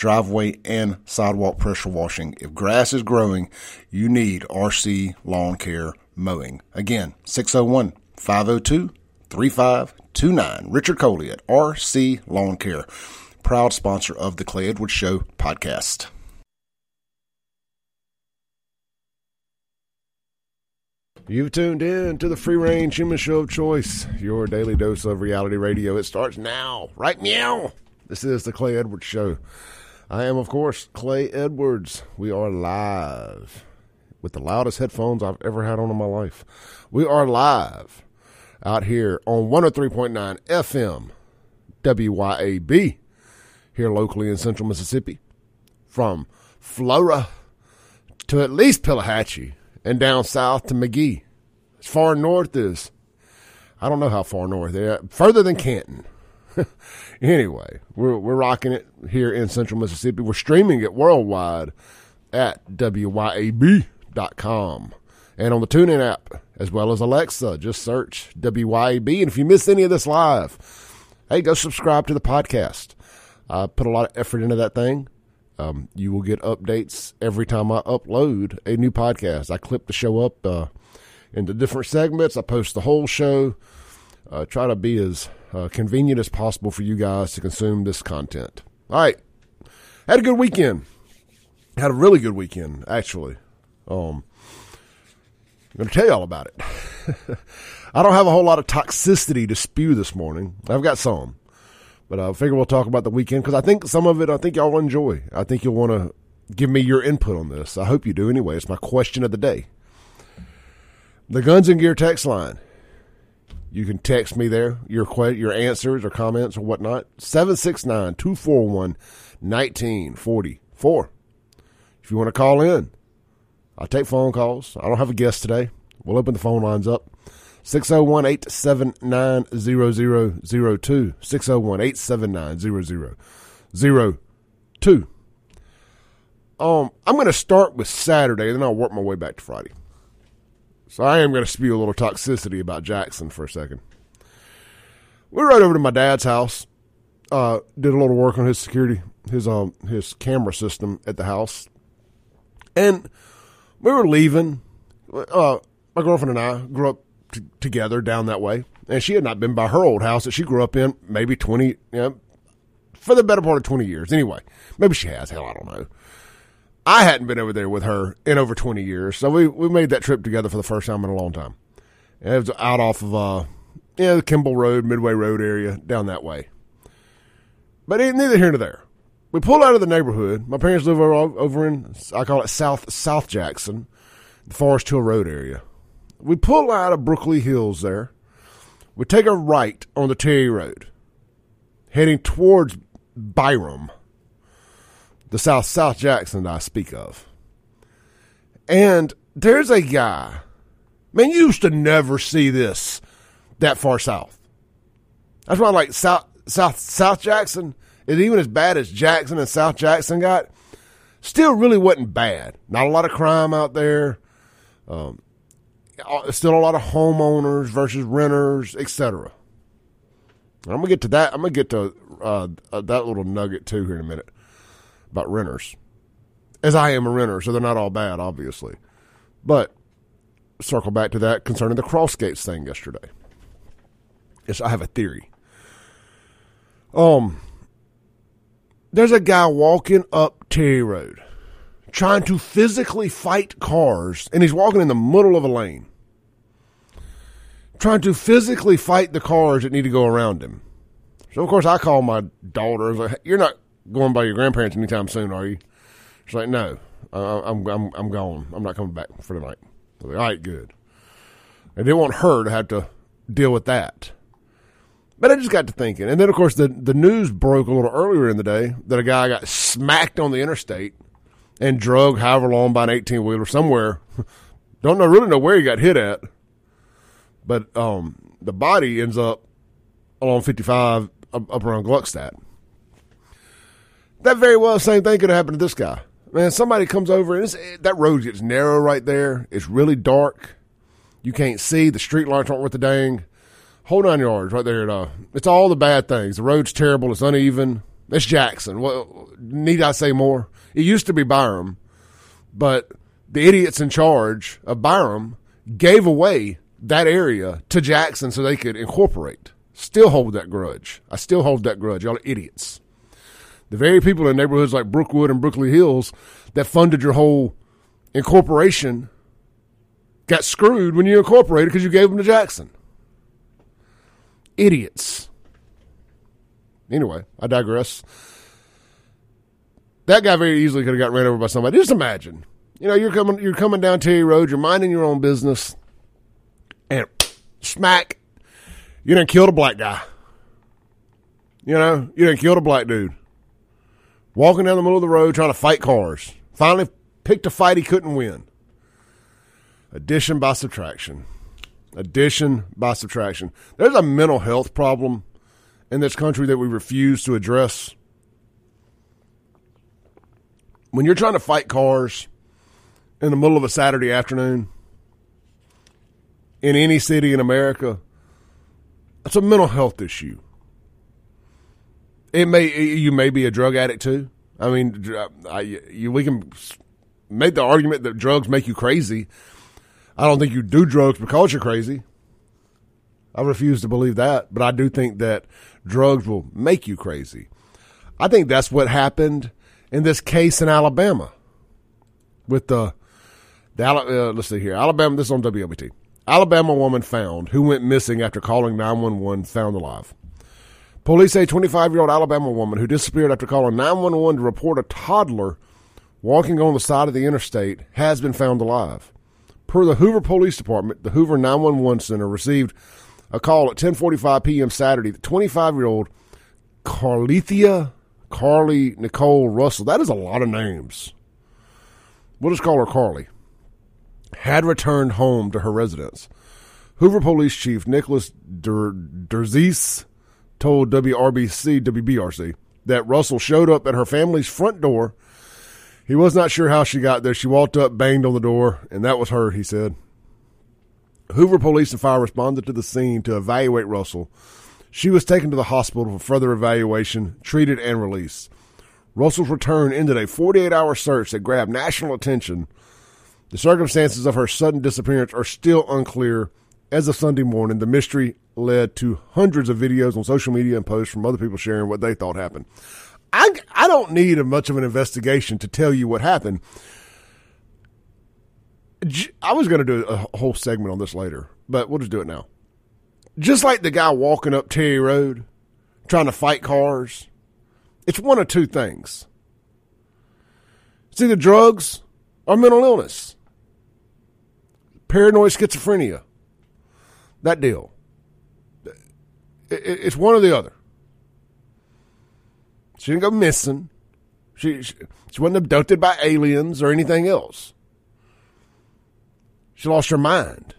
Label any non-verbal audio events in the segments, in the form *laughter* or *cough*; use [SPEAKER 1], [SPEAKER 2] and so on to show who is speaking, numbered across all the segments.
[SPEAKER 1] driveway and sidewalk pressure washing. If grass is growing, you need RC Lawn Care Mowing. Again, 601 502 3529. Richard Coley at RC Lawn Care, proud sponsor of the Clay Edwards Show podcast.
[SPEAKER 2] You've tuned in to the free range human show of choice, your daily dose of reality radio. It starts now, right meow. This is the Clay Edwards Show. I am, of course, Clay Edwards. We are live with the loudest headphones I've ever had on in my life. We are live out here on 103.9 FM WYAB here locally in central Mississippi. From Flora to at least Pelahatchie and down south to Magee. As far north as, I don't know how far north, they're further than Canton. *laughs* anyway, we're, we're rocking it here in central Mississippi. We're streaming it worldwide at WYAB.com and on the TuneIn app, as well as Alexa. Just search WYAB. And if you miss any of this live, hey, go subscribe to the podcast. I put a lot of effort into that thing. Um, you will get updates every time I upload a new podcast. I clip the show up uh, into different segments. I post the whole show. Uh, try to be as uh, convenient as possible for you guys to consume this content. All right, had a good weekend. Had a really good weekend, actually. Um, I'm going to tell you all about it. *laughs* I don't have a whole lot of toxicity to spew this morning. I've got some. But I figure we'll talk about the weekend because I think some of it I think y'all will enjoy. I think you'll want to give me your input on this. I hope you do anyway. It's my question of the day. The Guns and Gear text line. You can text me there, your your answers or comments or whatnot. 769 241 1944. If you want to call in, I'll take phone calls. I don't have a guest today. We'll open the phone lines up. 601 879 0002. 601 879 0002. Um, I'm going to start with Saturday, and then I'll work my way back to Friday. So I am going to spew a little toxicity about Jackson for a second. We right over to my dad's house. Uh, did a little work on his security, his um, his camera system at the house, and we were leaving. Uh, my girlfriend and I grew up t- together down that way, and she had not been by her old house that she grew up in maybe twenty, you know, for the better part of twenty years. Anyway, maybe she has. Hell, I don't know. I hadn't been over there with her in over 20 years. So we, we made that trip together for the first time in a long time. And it was out off of, uh, yeah, the Kimball Road, Midway Road area, down that way. But neither here nor there. We pull out of the neighborhood. My parents live over, over in, I call it South, South Jackson, the Forest Hill Road area. We pull out of Brookley Hills there. We take a right on the Terry Road, heading towards Byram the South South Jackson that I speak of. And there's a guy, man, you used to never see this that far south. That's why I like South South South Jackson is even as bad as Jackson and South Jackson got. Still, really wasn't bad. Not a lot of crime out there. Um, still a lot of homeowners versus renters, etc. I'm gonna get to that. I'm gonna get to uh, that little nugget too here in a minute about renters, as I am a renter, so they're not all bad, obviously. But circle back to that concerning the cross gates thing yesterday. Yes, I have a theory. Um, there's a guy walking up Terry Road, trying to physically fight cars, and he's walking in the middle of a lane, trying to physically fight the cars that need to go around him. So of course I call my daughter. Like, You're not going by your grandparents anytime soon, are you? She's like, no, I'm, I'm, I'm gone. I'm not coming back for the night. Like, all right, good. And didn't want her to have to deal with that. But I just got to thinking, and then of course the the news broke a little earlier in the day that a guy got smacked on the interstate and drug however long by an eighteen wheeler somewhere. *laughs* Don't know really know where he got hit at, but um, the body ends up along fifty five up, up around Gluckstadt. That very well same thing could have happened to this guy. Man, somebody comes over and that road gets narrow right there. It's really dark. You can't see. The street lights aren't worth a dang hold on yards right there. Uh, it's all the bad things. The road's terrible. It's uneven. It's Jackson. Well, need I say more? It used to be Byram, but the idiots in charge of Byram gave away that area to Jackson so they could incorporate. Still hold that grudge. I still hold that grudge. Y'all are idiots. The very people in neighborhoods like Brookwood and Brooklyn Hills that funded your whole incorporation got screwed when you incorporated because you gave them to Jackson idiots. Anyway, I digress. That guy very easily could have got ran over by somebody. Just imagine, you know, you're coming, you're coming down Terry Road, you're minding your own business, and smack, you done killed a black guy. You know, you done killed a black dude. Walking down the middle of the road trying to fight cars. Finally picked a fight he couldn't win. Addition by subtraction. Addition by subtraction. There's a mental health problem in this country that we refuse to address. When you're trying to fight cars in the middle of a Saturday afternoon in any city in America, it's a mental health issue. It may you may be a drug addict too. I mean, I, you, we can make the argument that drugs make you crazy. I don't think you do drugs because you're crazy. I refuse to believe that, but I do think that drugs will make you crazy. I think that's what happened in this case in Alabama with the, the uh, let's see here, Alabama. This is on WLBT. Alabama woman found who went missing after calling 911 found alive. Police say 25 year old Alabama woman who disappeared after calling 911 to report a toddler walking on the side of the interstate has been found alive. Per the Hoover Police Department, the Hoover 911 Center received a call at 10:45 p.m. Saturday. The 25-year-old Carlethia Carlee Nicole Russell. That is a lot of names. We'll just call her Carlee. Had returned home to her residence. Hoover Police Chief Nicholas Der- Derzis told WRBC WBRC that Russell showed up at her family's front door he was not sure how she got there. She walked up, banged on the door, and that was her, he said. Hoover police and fire responded to the scene to evaluate Russell. She was taken to the hospital for further evaluation, treated, and released. Russell's return ended a 48 hour search that grabbed national attention. The circumstances of her sudden disappearance are still unclear. As of Sunday morning, the mystery led to hundreds of videos on social media and posts from other people sharing what they thought happened. I, I don't need a much of an investigation to tell you what happened. I was going to do a whole segment on this later, but we'll just do it now. Just like the guy walking up Terry Road trying to fight cars, it's one of two things. It's either drugs or mental illness, paranoid schizophrenia, that deal. It's one or the other. She didn't go missing. She, she, she wasn't abducted by aliens or anything else. She lost her mind.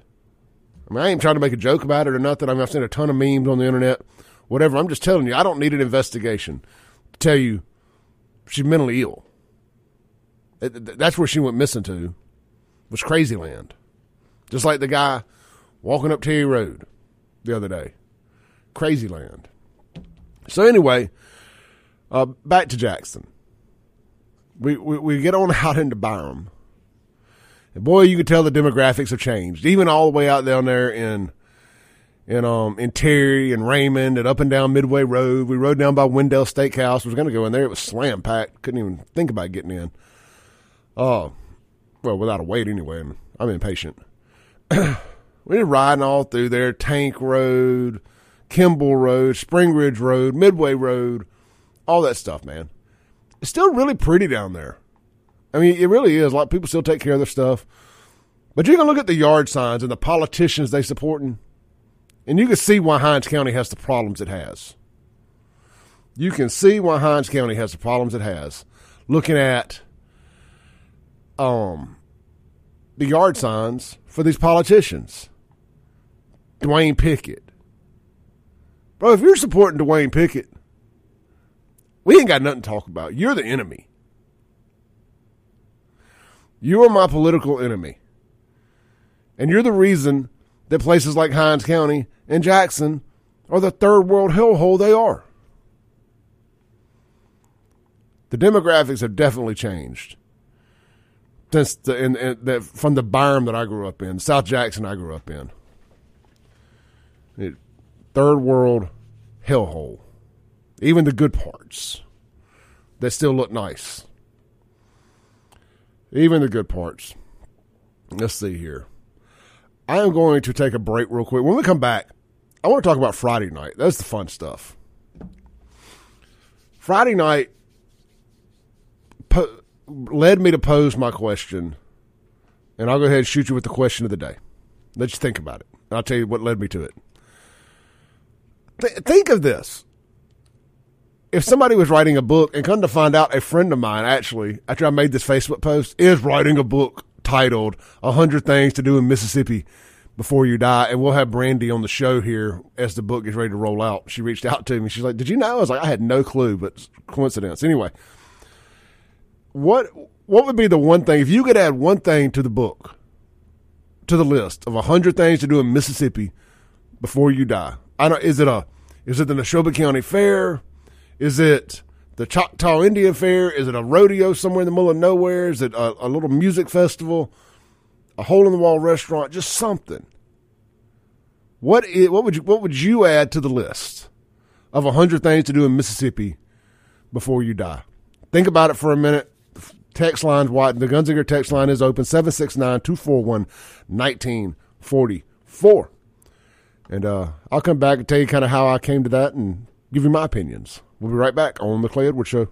[SPEAKER 2] I mean, I ain't trying to make a joke about it or nothing. I mean, I've seen a ton of memes on the internet, whatever. I'm just telling you, I don't need an investigation to tell you she's mentally ill. That's where she went missing to, was Crazy Land. Just like the guy walking up Terry Road the other day. Crazy Land. So anyway, uh, back to Jackson. We, we, we get on out into Byram. And boy, you can tell the demographics have changed. Even all the way out down there in in um in Terry and Raymond and up and down Midway Road. We rode down by Wendell Steakhouse. We was gonna go in there. It was slam packed. Couldn't even think about getting in. Oh, uh, well, without a wait anyway. I'm impatient. *clears throat* we were riding all through there. Tank Road, Kimball Road, Spring Ridge Road, Midway Road all that stuff, man. It's still really pretty down there. I mean, it really is. A lot of people still take care of their stuff. But you can look at the yard signs and the politicians they supporting. And you can see why Hinds County has the problems it has. You can see why Hinds County has the problems it has. Looking at um the yard signs for these politicians. Dwayne Pickett. Bro, if you're supporting Dwayne Pickett, we ain't got nothing to talk about. You're the enemy. You are my political enemy. And you're the reason that places like Hinds County and Jackson are the third world hellhole they are. The demographics have definitely changed since the, in, in, the, from the Byram that I grew up in, South Jackson I grew up in. It, third world hellhole. Even the good parts that still look nice. Even the good parts. Let's see here. I am going to take a break real quick. When we come back, I want to talk about Friday night. That's the fun stuff. Friday night po- led me to pose my question, and I'll go ahead and shoot you with the question of the day. Let you think about it. I'll tell you what led me to it. Th- think of this. If somebody was writing a book, and come to find out, a friend of mine actually, after I made this Facebook post, is writing a book titled "A Hundred Things to Do in Mississippi Before You Die," and we'll have Brandy on the show here as the book is ready to roll out. She reached out to me. She's like, "Did you know?" I was like, "I had no clue, but coincidence." Anyway, what what would be the one thing if you could add one thing to the book, to the list of a hundred things to do in Mississippi before you die? I don't. Is it a is it the Neshoba County Fair? Is it the Choctaw Indian Fair? Is it a rodeo somewhere in the middle of nowhere? Is it a, a little music festival? A hole in the wall restaurant? Just something. What is, what would you what would you add to the list of hundred things to do in Mississippi before you die? Think about it for a minute. Text lines wide. The Guns and Gear text line is open 769-241-1944. And uh, I'll come back and tell you kind of how I came to that and give you my opinions. We'll be right back on the Clay Edwards Show.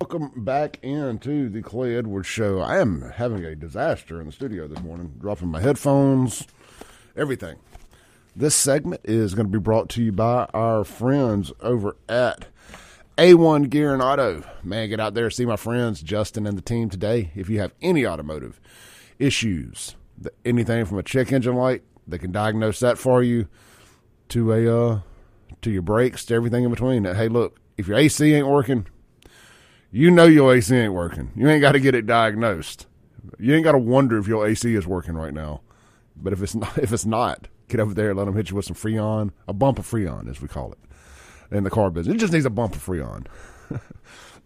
[SPEAKER 2] Welcome back into the Clay Edwards Show. I am having a disaster in the studio this morning, dropping my headphones, everything. This segment is going to be brought to you by our friends over at A1 Gear and Auto. Man, get out there, see my friends Justin and the team today. If you have any automotive issues, anything from a check engine light, they can diagnose that for you to a uh, to your brakes to everything in between. Hey, look, if your AC ain't working, you know your AC ain't working. You ain't got to get it diagnosed. You ain't got to wonder if your AC is working right now. But if it's *laughs* not, if it's not, get over there let them hit you with some Freon, a bump of Freon, as we call it in the car business. It just needs a bump of Freon. *laughs* let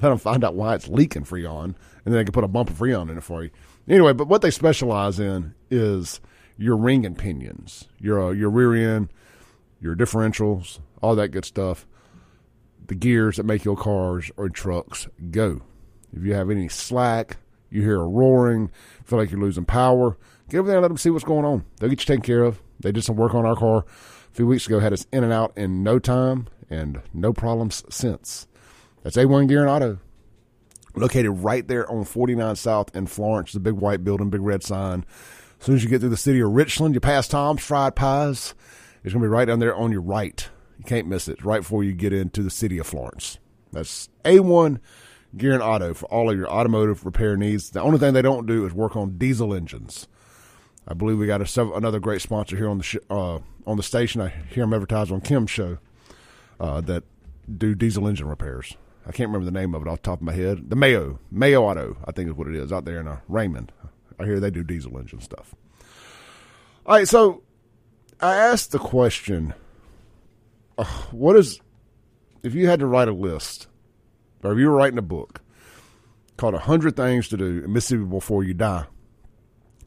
[SPEAKER 2] them find out why it's leaking Freon, and then they can put a bump of Freon in it for you. Anyway, but what they specialize in is your ring and pinions, your uh, your rear end, your differentials, all that good stuff. The gears that make your cars or trucks go. If you have any slack, you hear a roaring, feel like you're losing power, get over there and let them see what's going on. They'll get you taken care of. They did some work on our car a few weeks ago, had us in and out in no time, and no problems since. That's A1 Gear and Auto. Located right there on 49 South in Florence, the big white building, big red sign. As soon as you get through the city of Richland, you pass Tom's Fried Pies. It's going to be right down there on your right. You can't miss it. Right before you get into the city of Florence. That's A1 Gear and Auto for all of your automotive repair needs. The only thing they don't do is work on diesel engines. I believe we got a, another great sponsor here on the sh- uh, on the station. I hear them advertise on Kim's show uh, that do diesel engine repairs. I can't remember the name of it off the top of my head. The Mayo Mayo Auto, I think is what it is out there in uh, Raymond. I hear they do diesel engine stuff. All right, so I asked the question: uh, What is if you had to write a list, or if you were writing a book called "100 Things to Do in Mississippi Before You Die,"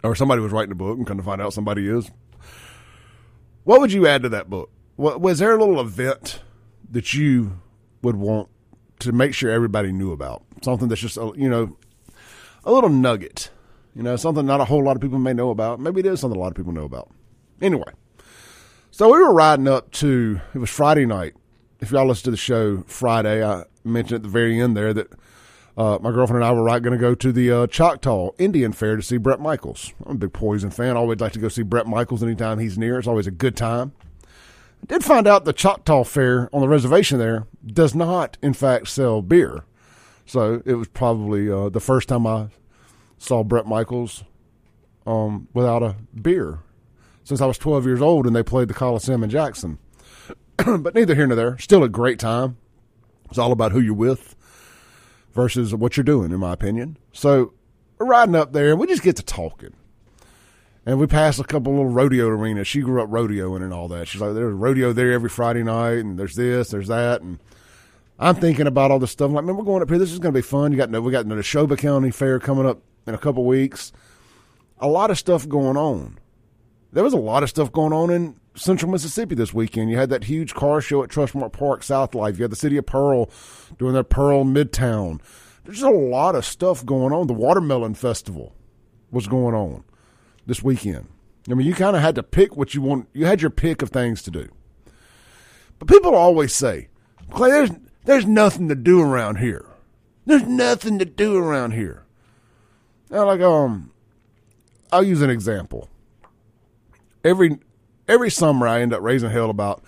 [SPEAKER 2] or somebody was writing a book and to find out somebody is, what would you add to that book? Was there a little event that you would want to make sure everybody knew about? Something that's just a, you know a little nugget, you know, something not a whole lot of people may know about. Maybe it is something a lot of people know about. Anyway, so we were riding up to it was Friday night. If y'all listen to the show Friday, I mentioned at the very end there that Uh, my girlfriend and I were right going to go to the uh, Choctaw Indian Fair to see Bret Michaels. I'm a big Poison fan. I always like to go see Bret Michaels anytime he's near. It's always a good time. Did find out the Choctaw Fair on the reservation there does not, in fact, sell beer. So it was probably uh, the first time I saw Bret Michaels um, without a beer since I was 12 years old and they played the Coliseum in Jackson. *clears throat* but neither here nor there. Still a great time. It's all about who you're with versus what you're doing, in my opinion. So we're riding up there and we just get to talking. And we passed a couple little rodeo arenas. She grew up rodeoing and all that. She's like, there's rodeo there every Friday night, and there's this, there's that. And I'm thinking about all this stuff. I'm like, man, we're going up here. This is going to be fun. You got we got the Neshoba County Fair coming up in a couple weeks. A lot of stuff going on. There was a lot of stuff going on in central Mississippi this weekend. You had that huge car show at Trustmark Park, South Life. You had the city of Pearl doing their Pearl Midtown. There's a lot of stuff going on. The Watermelon Festival was going on this weekend. I mean, you kind of had to pick what you want. You had your pick of things to do. But people always say, Clay, there's, there's nothing to do around here. There's nothing to do around here. Now, like, um, I'll use an example. Every every summer, I end up raising hell about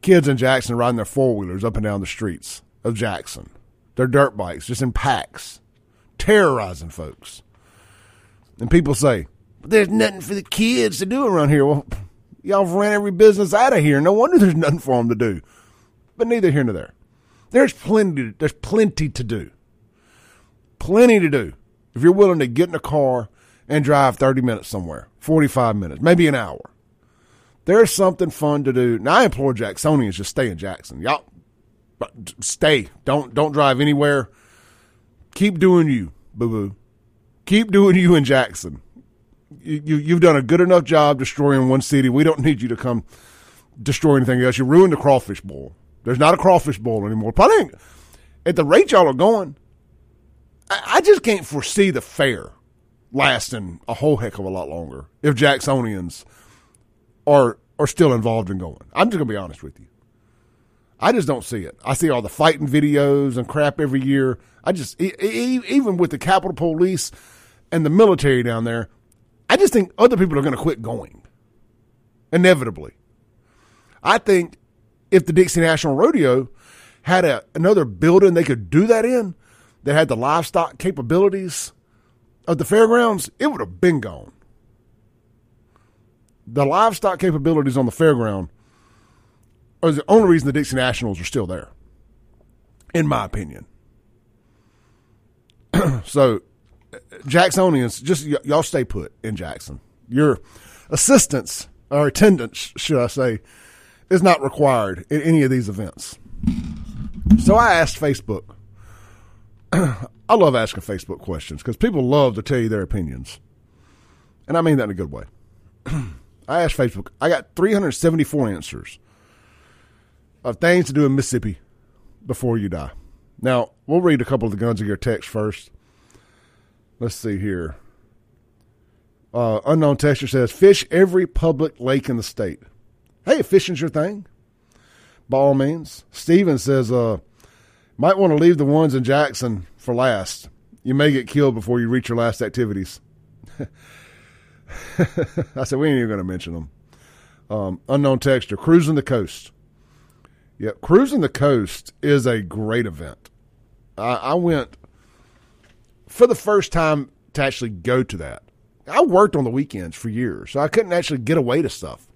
[SPEAKER 2] kids in Jackson riding their four wheelers up and down the streets of Jackson. Their dirt bikes, just in packs, terrorizing folks. And people say, there's nothing for the kids to do around here. Well, y'all ran every business out of here. No wonder there's nothing for them to do. But neither here nor there. There's plenty. There's plenty to do. Plenty to do. If you're willing to get in a car and drive 30 minutes somewhere, 45 minutes, maybe an hour. There's something fun to do. Now I implore Jacksonians just stay in Jackson. Y'all stay. Don't don't drive anywhere. Keep doing you, boo boo. Keep doing you in Jackson you, you've done a good enough job destroying one city. We don't need you to come destroy anything else. You ruined the crawfish bowl. There's not a crawfish bowl anymore. Probably at the rate y'all are going, I, I just can't foresee the fair lasting a whole heck of a lot longer if Jacksonians are are still involved in going. I'm just gonna be honest with you. I just don't see it. I see all the fighting videos and crap every year. I just even with the Capitol Police and the military down there, I just think other people are going to quit going. Inevitably. I think if the Dixie National Rodeo had a, another building they could do that in, that had the livestock capabilities of the fairgrounds, it would have been gone. The livestock capabilities on the fairground are the only reason the Dixie Nationals are still there, in my opinion. *clears throat* so Jacksonians, just y- y'all stay put in Jackson. Your assistance or attendance, should I say, is not required in any of these events. So I asked Facebook. *clears throat* I love asking Facebook questions because people love to tell you their opinions. And I mean that in a good way. *clears throat* I asked Facebook, I got 374 answers of things to do in Mississippi before you die. Now, we'll read a couple of the Guns and Gear text first. Let's see here. Uh, unknown texture says fish every public lake in the state. Hey, fishing's your thing, by all means. Steven says, uh, might want to leave the ones in Jackson for last. You may get killed before you reach your last activities. *laughs* I said, we ain't even going to mention them. Um, unknown texture, cruising the coast. Yep, cruising the coast is a great event. I, I went for the first time to actually go to that. I worked on the weekends for years, so I couldn't actually get away to stuff.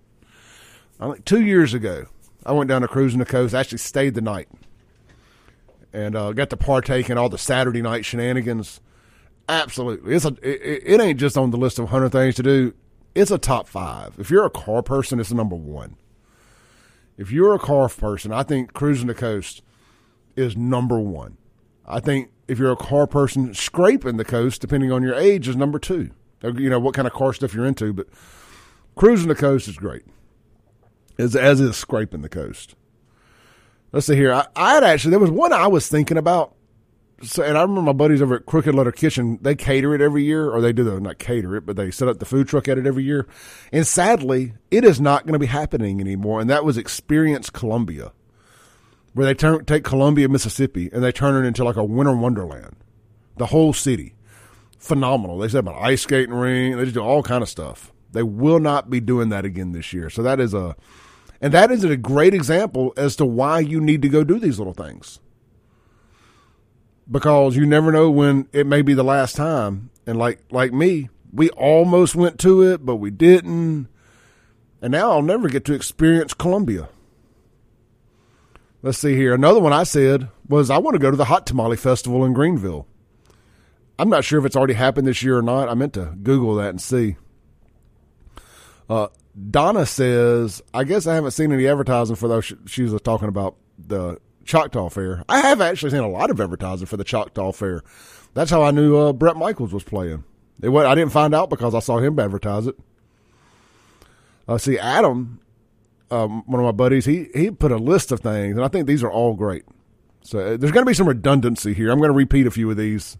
[SPEAKER 2] Like two years ago, I went down to cruising the coast. I actually stayed the night and uh, got to partake in all the Saturday night shenanigans. Absolutely, it's a it, it ain't just on the list of hundred things to do. It's a top five. If you're a car person, it's number one. If you're a car person, I think cruising the coast is number one. I think if you're a car person, scraping the coast, depending on your age, is number two. You know what kind of car stuff you're into, but cruising the coast is great. As as is scraping the coast. Let's see here. I, I had actually there was one I was thinking about. So, and I remember my buddies over at Crooked Letter Kitchen. They cater it every year, or they do the not cater it, but they set up the food truck at it every year. And sadly, it is not going to be happening anymore. And that was Experience Columbia where they turn take Columbia, Mississippi, and they turn it into like a winter wonderland. the whole city. Phenomenal. They said about ice skating ring. They just do all kind of stuff. They will not be doing that again this year. So that is a, and that is a great example as to why you need to go do these little things. Because you never know when it may be the last time. And like like me, we almost went to it, but we didn't. And now I'll never get to experience Columbia. Let's see here. Another one I said was I want to go to the Hot Tamale Festival in Greenville. I'm not sure if it's already happened this year or not. I meant to Google that and see. Uh, Donna says, I guess I haven't seen any advertising for those. She was talking about the Choctaw Fair. I have actually seen a lot of advertising for the Choctaw Fair. That's how I knew uh, Bret Michaels was playing. It, I didn't find out because I saw him advertise it. Uh, see, Adam, um, one of my buddies, he he put a list of things, and I think these are all great. So uh, there's going to be some redundancy here. I'm going to repeat a few of these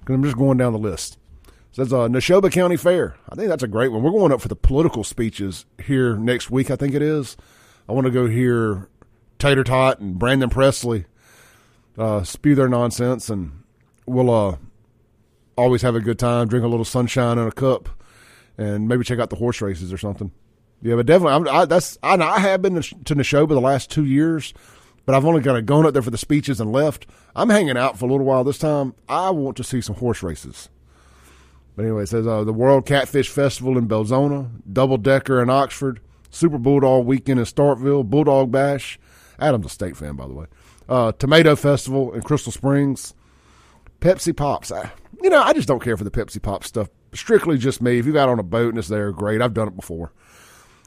[SPEAKER 2] because I'm just going down the list. So that's uh, Neshoba County Fair. I think that's a great one. We're going up for the political speeches here next week. I think it is. I want to go hear Tater Tot and Brandon Presley uh, spew their nonsense, and we'll uh, always have a good time, drink a little sunshine in a cup, and maybe check out the horse races or something. Yeah, but definitely, I'm, I, that's I, I have been to Neshoba the last two years, but I've only kind of gone up there for the speeches and left. I'm hanging out for a little while this time. I want to see some horse races. But anyway, it says uh, the World Catfish Festival in Belzoni, Double Decker in Oxford, Super Bulldog Weekend in Starkville, Bulldog Bash. Adam's a state fan, by the way. Uh, Tomato Festival in Crystal Springs, Pepsi Pops. I, you know, I just don't care for the Pepsi Pop stuff. Strictly just me. If you got on a boat and it's there, great. I've done it before.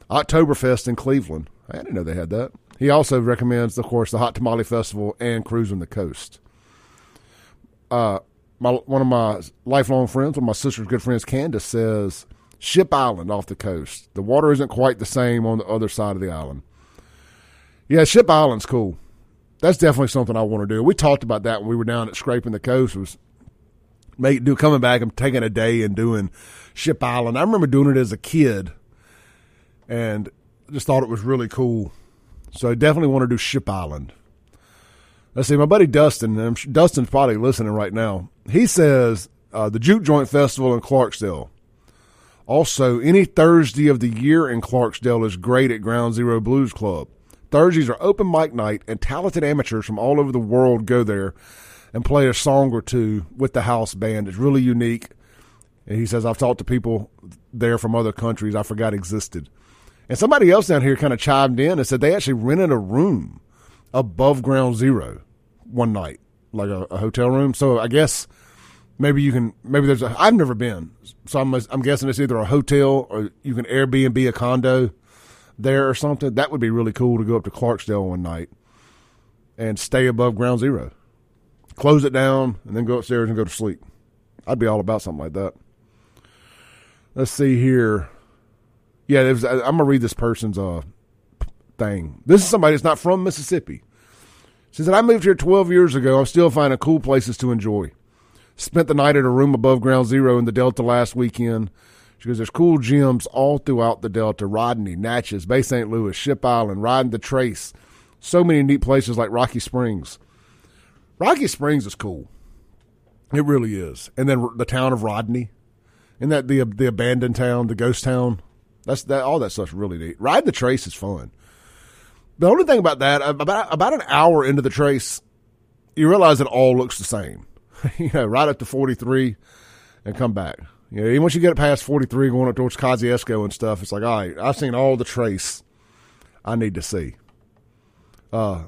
[SPEAKER 2] Oktoberfest in Cleveland. I didn't know they had that. He also recommends, of course, the Hot Tamale Festival and cruising the coast. Uh, my one of my lifelong friends, one of my sister's good friends, Candace says Ship Island off the coast. The water isn't quite the same on the other side of the island. Yeah, Ship Island's cool. That's definitely something I want to do. We talked about that when we were down at scraping the coast. Was make do coming back and taking a day and doing Ship Island. I remember doing it as a kid and just thought it was really cool. So I definitely want to do Ship Island. Let's see, my buddy Dustin, and Dustin's probably listening right now. He says uh, the Juke Joint Festival in Clarksdale. Also, any Thursday of the year in Clarksdale is great at Ground Zero Blues Club. Thursdays are open mic night, and talented amateurs from all over the world go there and play a song or two with the house band. It's really unique. And he says, I've talked to people there from other countries I forgot existed. And somebody else down here kind of chimed in and said they actually rented a room above ground zero one night, like a, a hotel room. So I guess maybe you can, maybe there's a, I've never been. So I'm, I'm guessing it's either a hotel or you can Airbnb a condo there or something. That would be really cool to go up to Clarksdale one night and stay above ground zero. Close it down and then go upstairs and go to sleep. I'd be all about something like that. Let's see here. Yeah, was, I'm gonna read this person's uh thing. This is somebody that's not from Mississippi. She said, "I moved here 12 years ago. I'm still finding cool places to enjoy. Spent the night at a room above Ground Zero in the Delta last weekend." She goes, "There's cool gyms all throughout the Delta: Rodney, Natchez, Bay St. Louis, Ship Island, riding the Trace. So many neat places like Rocky Springs. Rocky Springs is cool. It really is. And then the town of Rodney, and that the the abandoned town, the ghost town. That's that. All that stuff's really neat. Riding the trace is fun. The only thing about that, about about an hour into the trace, you realize it all looks the same. *laughs* you know, right up to forty three, and come back. You know, even once you get past forty three, going up towards Kosciusko and stuff, it's like, all right, I've seen all the trace I need to see. Uh,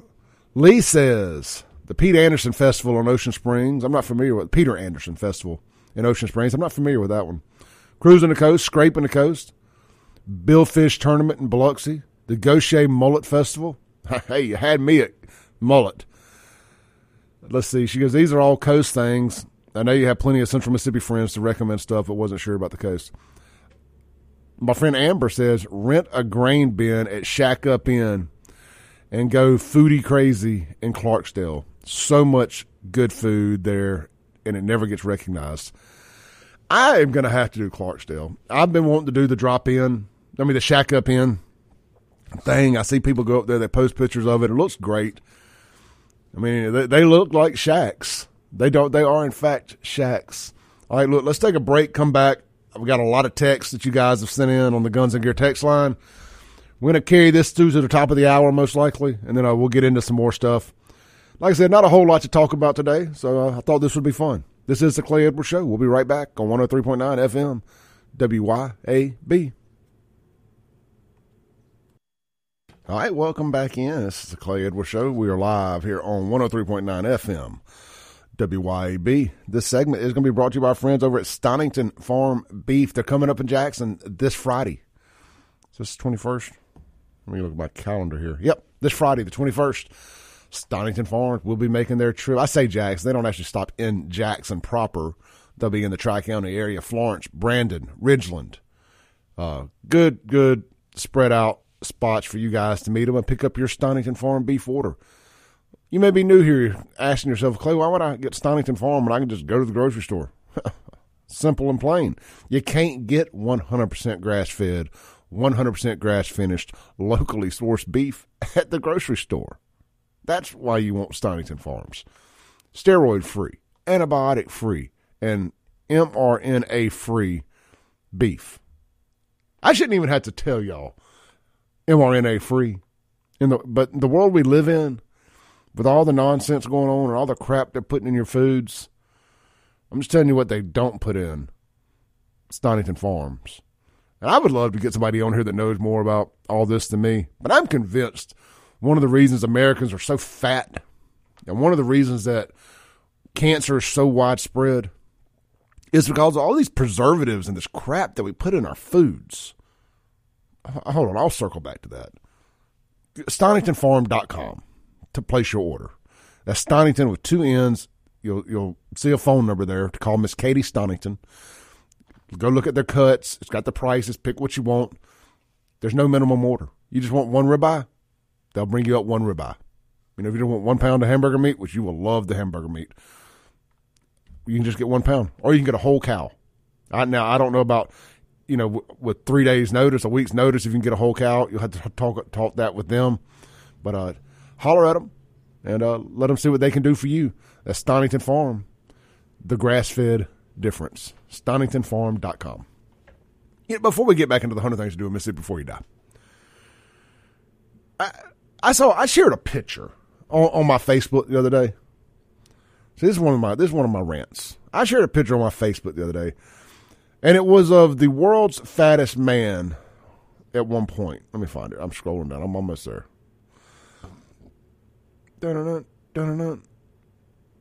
[SPEAKER 2] Lee says the Pete Anderson Festival in Ocean Springs. I'm not familiar with Peter Anderson Festival in Ocean Springs. I'm not familiar with that one. Cruising the coast, scraping the coast. Billfish Tournament in Biloxi, the Gautier Mullet Festival. *laughs* hey, you had me at mullet. Let's see. She goes, These are all coast things. I know you have plenty of Central Mississippi friends to recommend stuff, but wasn't sure about the coast. My friend Amber says, rent a grain bin at Shack Up Inn and go foodie crazy in Clarksdale. So much good food there, and it never gets recognized. I am going to have to do Clarksdale. I've been wanting to do the drop in I mean, the Shack Up Inn thing. I see people go up there. They post pictures of it. It looks great. I mean, they, they look like shacks. They don't. They are in fact shacks. All right, look. Let's take a break. Come back. I've got a lot of texts that you guys have sent in on the Guns and Gear text line. We're going to carry this through to the top of the hour, most likely, and then uh, we'll get into some more stuff. Like I said, not a whole lot to talk about today, so uh, I thought this would be fun. This is the Clay Edwards Show. We'll be right back on 103.9 FM, WYAB. All right, welcome back in. This is the Clay Edwards Show. We are live here on 103.9 FM, WYAB. This segment is going to be brought to you by our friends over at Stonington Farm Beef. They're coming up in Jackson this Friday. So this is 21st. Let me look at my calendar here. Yep, this Friday, the 21st. Stonington Farms will be making their trip. I say Jackson. They don't actually stop in Jackson proper. They'll be in the Tri County area, Florence, Brandon, Ridgeland. Uh, good, good spread out spots for you guys to meet them and pick up your Stonington Farm beef order. You may be new here, asking yourself, Clay, why would I get Stonington Farm when I can just go to the grocery store? *laughs* Simple and plain. You can't get 100% grass fed, 100% grass finished, locally sourced beef *laughs* at the grocery store. That's why you want Stonington Farms. Steroid free, antibiotic free, and mRNA free beef. I shouldn't even have to tell y'all mRNA free. In the but the world we live in, with all the nonsense going on and all the crap they're putting in your foods, I'm just telling you what they don't put in. Stonington Farms. And I would love to get somebody on here that knows more about all this than me. But I'm convinced one of the reasons Americans are so fat and one of the reasons that cancer is so widespread is because of all these preservatives and this crap that we put in our foods. Hold on, I'll circle back to that. StoningtonFarm.com to place your order. That's Stonington with two N's. You'll you'll see a phone number there to call Miss Katie Stonington. Go look at their cuts. It's got the prices. Pick what you want. There's no minimum order. You just want one ribeye, they'll bring you up one ribeye. You know, if you don't want one pound of hamburger meat, which you will love the hamburger meat, you can just get one pound, or you can get a whole cow. I, now I don't know about you know with three days notice, a week's notice, if you can get a whole cow, you'll have to talk talk that with them. But uh, holler at them and uh, let them see what they can do for you. That's Stonington Farm, the grass fed difference. StoningtonFarm.com. You know, before we get back into the hundred things to do in Mississippi before you die, I, I saw I shared a picture on, on my Facebook the other day. So this is one of my this is one of my rants. I shared a picture on my Facebook the other day, and it was of the world's fattest man at one point. Let me find it. I'm scrolling down. I'm almost there. Dun-dun-dun, dun-dun-dun.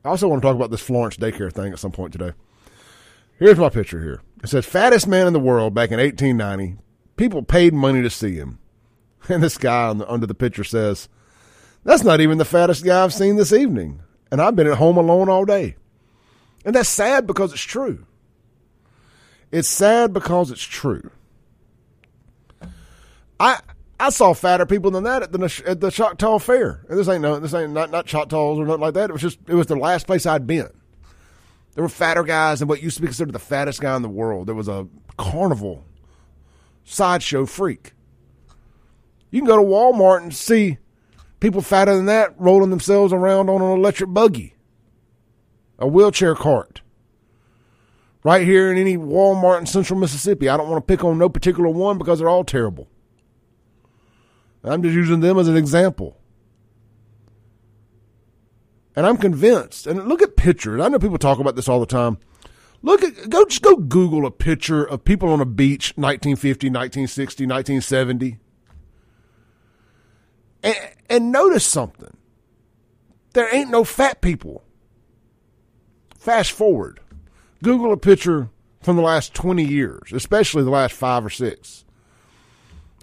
[SPEAKER 2] I also want to talk about this Florence daycare thing at some point today. Here's my picture here. It says fattest man in the world back in 1890. People paid money to see him. *laughs* And this guy the, under the picture says, That's not even the fattest guy I've seen this evening. And I've been at home alone all day. And that's sad because it's true. It's sad because it's true. I I saw fatter people than that at the at the Choctaw Fair. And this ain't no this ain't not not Choctaws or nothing like that. It was just it was the last place I'd been. There were fatter guys than what used to be considered the fattest guy in the world. There was a carnival sideshow freak. You can go to Walmart and see people fatter than that rolling themselves around on an electric buggy, a wheelchair cart. Right here in any Walmart in central Mississippi. I don't want to pick on no particular one because they're all terrible. I'm just using them as an example. And I'm convinced, and look at pictures. I know people talk about this all the time. Look at, go, just go Google a picture of people on a beach, 1950, 1960, 1970 and, and notice something. There ain't no fat people. Fast forward. Google a picture from the last 20 years, especially the last five or six.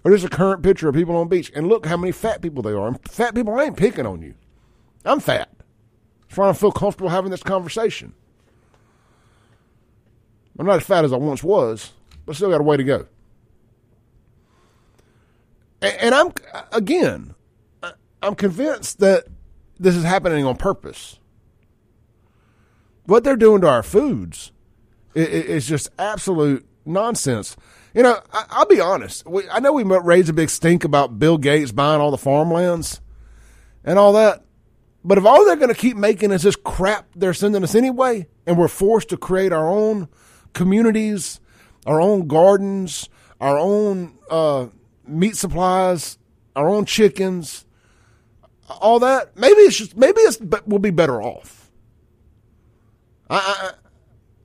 [SPEAKER 2] Or just a current picture of people on the beach, and look how many fat people they are. And fat people ain't picking on you. I'm fat. That's why I feel comfortable having this conversation. I'm not as fat as I once was, but still got a way to go. And I'm, again, I'm convinced that this is happening on purpose. What they're doing to our foods is just absolute nonsense. You know, I, will be honest. We, I know we raised a big stink about Bill Gates buying all the farmlands and all that, But if all they're going to keep making is this crap they're sending us anyway, and we're forced to create our own communities, our own gardens, our own uh, meat supplies, our own chickens, all that, maybe it's just maybe it's we'll be better off. I,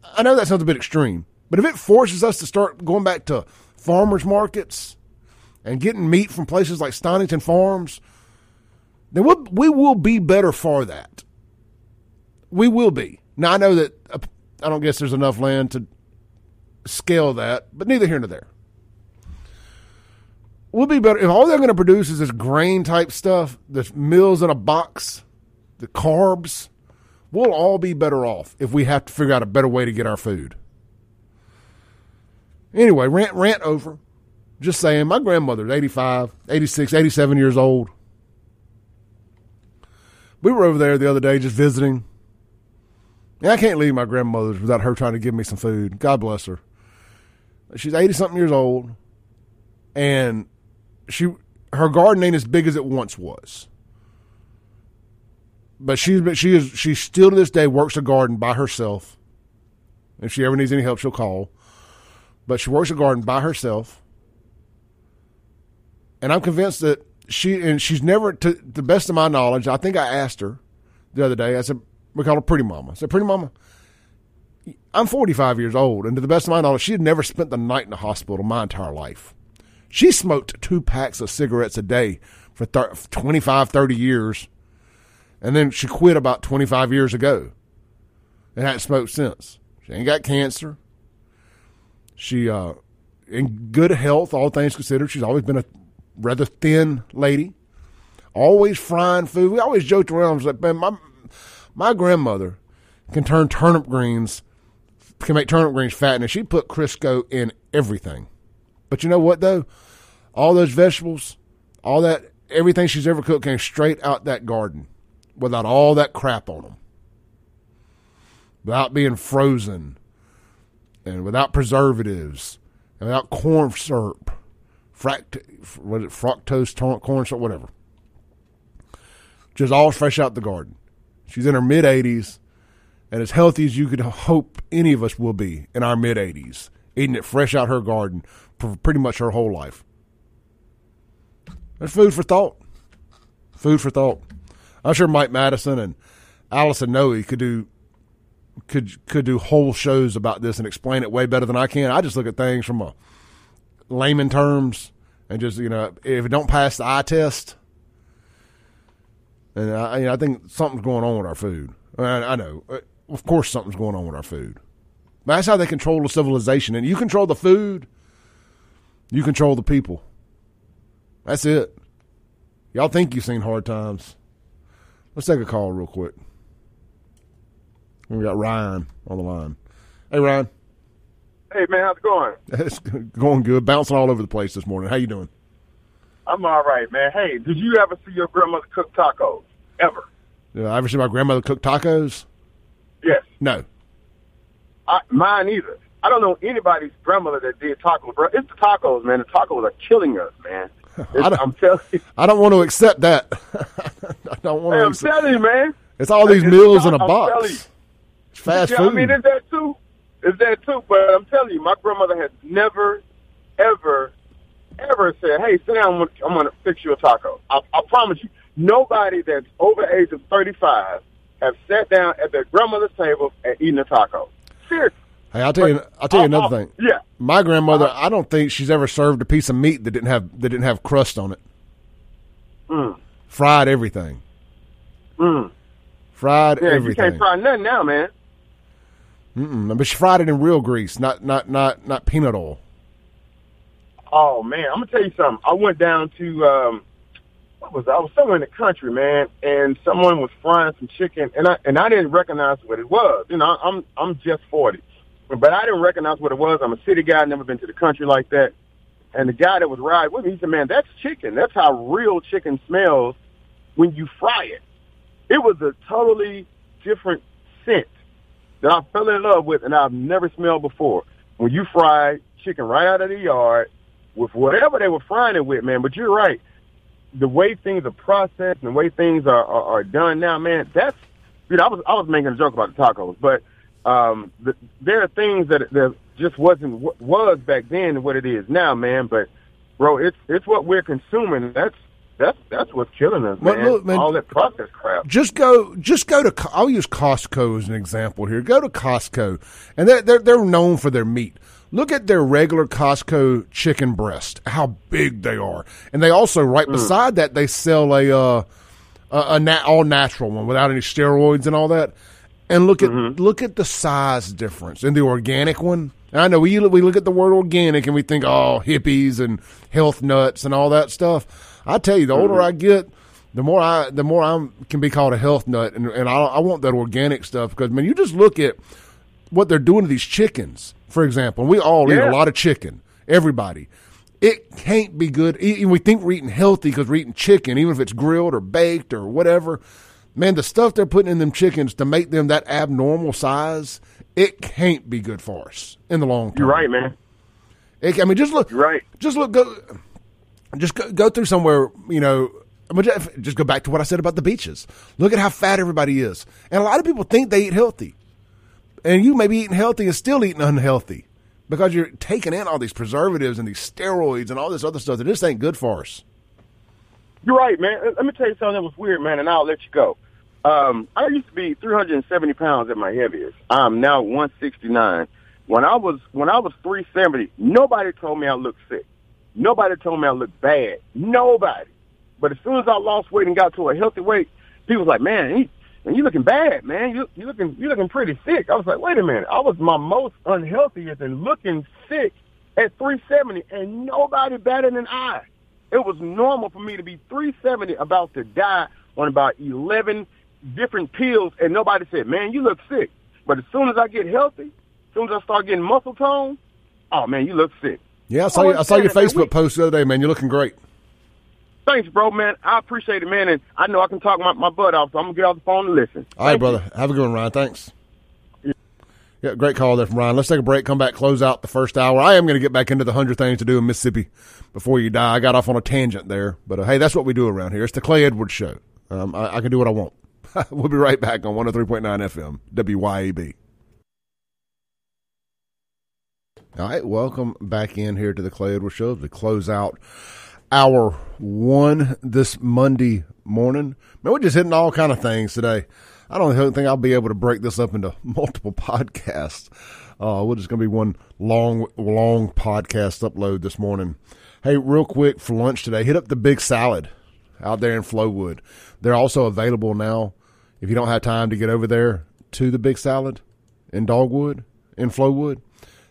[SPEAKER 2] I I know that sounds a bit extreme, but if it forces us to start going back to farmers markets and getting meat from places like Stonington Farms then we'll, we will be better for that. We will be. Now, I know that uh, I don't guess there's enough land to scale that, but neither here nor there. We'll be better. If all they're going to produce is this grain type stuff, this meals in a box, the carbs, we'll all be better off if we have to figure out a better way to get our food. Anyway, rant, rant over. Just saying, my grandmother's 85, 86, 87 years old we were over there the other day just visiting. And I can't leave my grandmother's without her trying to give me some food. God bless her. She's eighty something years old, and she her garden ain't as big as it once was. But she's she is she still to this day works a garden by herself. If she ever needs any help, she'll call. But she works a garden by herself, and I'm convinced that she and she's never, to the best of my knowledge, I think I asked her the other day. I said, "We call her Pretty Mama." I said, "Pretty Mama." I'm 45 years old, and to the best of my knowledge, she had never spent the night in the hospital my entire life. She smoked two packs of cigarettes a day for 30, 25, 30 years, and then she quit about 25 years ago and hadn't smoked since. She ain't got cancer. She, uh, in good health, all things considered. She's always been a rather thin lady, always frying food. We always joked around. Like, man, my my grandmother can turn turnip greens, can make turnip greens fat, and she put Crisco in everything. But you know what though? All those vegetables, all that, everything she's ever cooked came straight out that garden, without all that crap on them, without being frozen, and without preservatives, and without corn syrup fract, what it, fructose corn syrup, whatever. Just all fresh out the garden. She's in her mid 80s and as healthy as you could hope any of us will be in our mid 80s, eating it fresh out her garden for pretty much her whole life. That's food for thought. Food for thought. I'm sure Mike Madison and Allison Noe could do could could do whole shows about this and explain it way better than I can. I just look at things from a layman terms and just you know if it don't pass the eye test, and I, you know, I think something's going on with our food. I, I know, uh, of course, something's going on with our food. But that's how they control the civilization, and you control the food, you control the people. That's it. Y'all think you've seen hard times. Let's take a call real quick. We got Ryan on the line. Hey, Ryan.
[SPEAKER 3] Hey man, how's it going? *laughs*
[SPEAKER 2] It's going good. Bouncing all over the place this morning. How you doing?
[SPEAKER 3] I'm all right, man. Hey, did you ever see your grandmother cook tacos? Ever?
[SPEAKER 2] Did I ever see my grandmother cook tacos?
[SPEAKER 3] Yes.
[SPEAKER 2] No.
[SPEAKER 3] I, mine either. I don't know anybody's grandmother that did tacos, bro. It's the tacos, man. The tacos are killing us, man. *laughs*
[SPEAKER 2] I am telling you. I don't want to accept that. *laughs* I don't want
[SPEAKER 3] hey,
[SPEAKER 2] to.
[SPEAKER 3] I'm
[SPEAKER 2] accept.
[SPEAKER 3] telling you, man.
[SPEAKER 2] It's all these
[SPEAKER 3] it's,
[SPEAKER 2] meals in a
[SPEAKER 3] I'm
[SPEAKER 2] box. Fast
[SPEAKER 3] yeah,
[SPEAKER 2] food.
[SPEAKER 3] I mean, is that too? Is that too? But I'm telling you, my grandmother has never, ever, ever said, "Hey, sit down. I'm gonna, I'm gonna fix you a taco." I, I promise you, nobody that's over the age of 35 have sat down at their grandmother's table and eaten a taco. Seriously.
[SPEAKER 2] Hey, I'll tell you. I'll tell you another
[SPEAKER 3] uh,
[SPEAKER 2] thing.
[SPEAKER 3] Yeah.
[SPEAKER 2] My grandmother. I don't think she's ever served a piece of meat that didn't have that didn't have crust on it.
[SPEAKER 3] Mm.
[SPEAKER 2] Fried everything.
[SPEAKER 3] Mm.
[SPEAKER 2] Fried
[SPEAKER 3] Yeah,
[SPEAKER 2] everything.
[SPEAKER 3] you can't fry nothing now, man.
[SPEAKER 2] Mm-mm. But she fried it in real grease, not not not not peanut oil.
[SPEAKER 3] Oh man, I'm gonna tell you something. I went down to um, what was I? I was somewhere in the country, man, and someone was frying some chicken, and I and I didn't recognize what it was. You know, I'm I'm just forty, but I didn't recognize what it was. I'm a city guy, never been to the country like that. And the guy that was riding with me, he said, "Man, that's chicken. That's how real chicken smells when you fry it." It was a totally different scent that I fell in love with and I've never smelled before. When you fry chicken right out of the yard with whatever they were frying it with, man. But you're right. the way things are processed and the way things are, are, are done now, man, that's you know, I was I was making a joke about the tacos, but um, the, there are things that that just wasn't was back then what it is now, man. But bro, it's it's what we're consuming. That's that's that's what's killing us, man. Look, man. All that processed crap.
[SPEAKER 2] Just go, just go to. I'll use Costco as an example here. Go to Costco, and they're they're, they're known for their meat. Look at their regular Costco chicken breast, how big they are, and they also right mm. beside that they sell a uh, a, a nat- all natural one without any steroids and all that. And look at mm-hmm. look at the size difference in the organic one. I know we we look at the word organic and we think oh hippies and health nuts and all that stuff. I tell you, the older mm-hmm. I get, the more I the more I can be called a health nut, and, and I, I want that organic stuff because man, you just look at what they're doing to these chickens for example, and we all yeah. eat a lot of chicken. Everybody. It can't be good. We think we're eating healthy because we're eating chicken, even if it's grilled or baked or whatever. Man, the stuff they're putting in them chickens to make them that abnormal size, it can't be good for us in the long term.
[SPEAKER 3] You're right, man.
[SPEAKER 2] It, I mean, just look.
[SPEAKER 3] You're right.
[SPEAKER 2] Just look. Go. Just go, go through somewhere. You know, just go back to what I said about the beaches. Look at how fat everybody is, and a lot of people think they eat healthy and you may be eating healthy and still eating unhealthy because you're taking in all these preservatives and these steroids and all this other stuff that just ain't good for us.
[SPEAKER 3] You're right, man. Let me tell you something that was weird, man, and I'll let you go. Um, I used to be 370 pounds at my heaviest. I'm now 169. When I was when I was 370, nobody told me I looked sick. Nobody told me I looked bad. Nobody. But as soon as I lost weight and got to a healthy weight, people was like, "Man, he, and you looking bad, man. You you looking you looking pretty sick. I was like, wait a minute. I was my most unhealthiest and looking sick at 370, and nobody better than I. It was normal for me to be 370, about to die on about 11 different pills, and nobody said, man, you look sick. But as soon as I get healthy, as soon as I start getting muscle tone, oh man, you look sick.
[SPEAKER 2] Yeah, I saw, you, I saw oh, your Facebook post the other day, man. You're looking great.
[SPEAKER 3] Thanks, bro, man. I appreciate it, man. And I know I can talk my, my butt off, so I'm going to get off the phone and listen.
[SPEAKER 2] All right, brother. You. Have a good one, Ryan. Thanks. Yeah. great call there from Ryan. Let's take a break, come back, close out the first hour. I am going to get back into the 100 things to do in Mississippi before you die. I got off on a tangent there, but uh, hey, that's what we do around here. It's the Clay Edwards Show. Um, I, I can do what I want. *laughs* we'll be right back on 103.9 FM, WYAB. All right, welcome back in here to the Clay Edwards Show to close out hour one this Monday morning. Man, we're just hitting all kind of things today. I don't think I'll be able to break this up into *laughs* multiple podcasts. Uh, we're just going to be one long, long podcast upload this morning. Hey, real quick for lunch today, hit up the Big Salad out there in Flowwood. They're also available now. If you don't have time to get over there to the Big Salad in Dogwood, in Flowwood,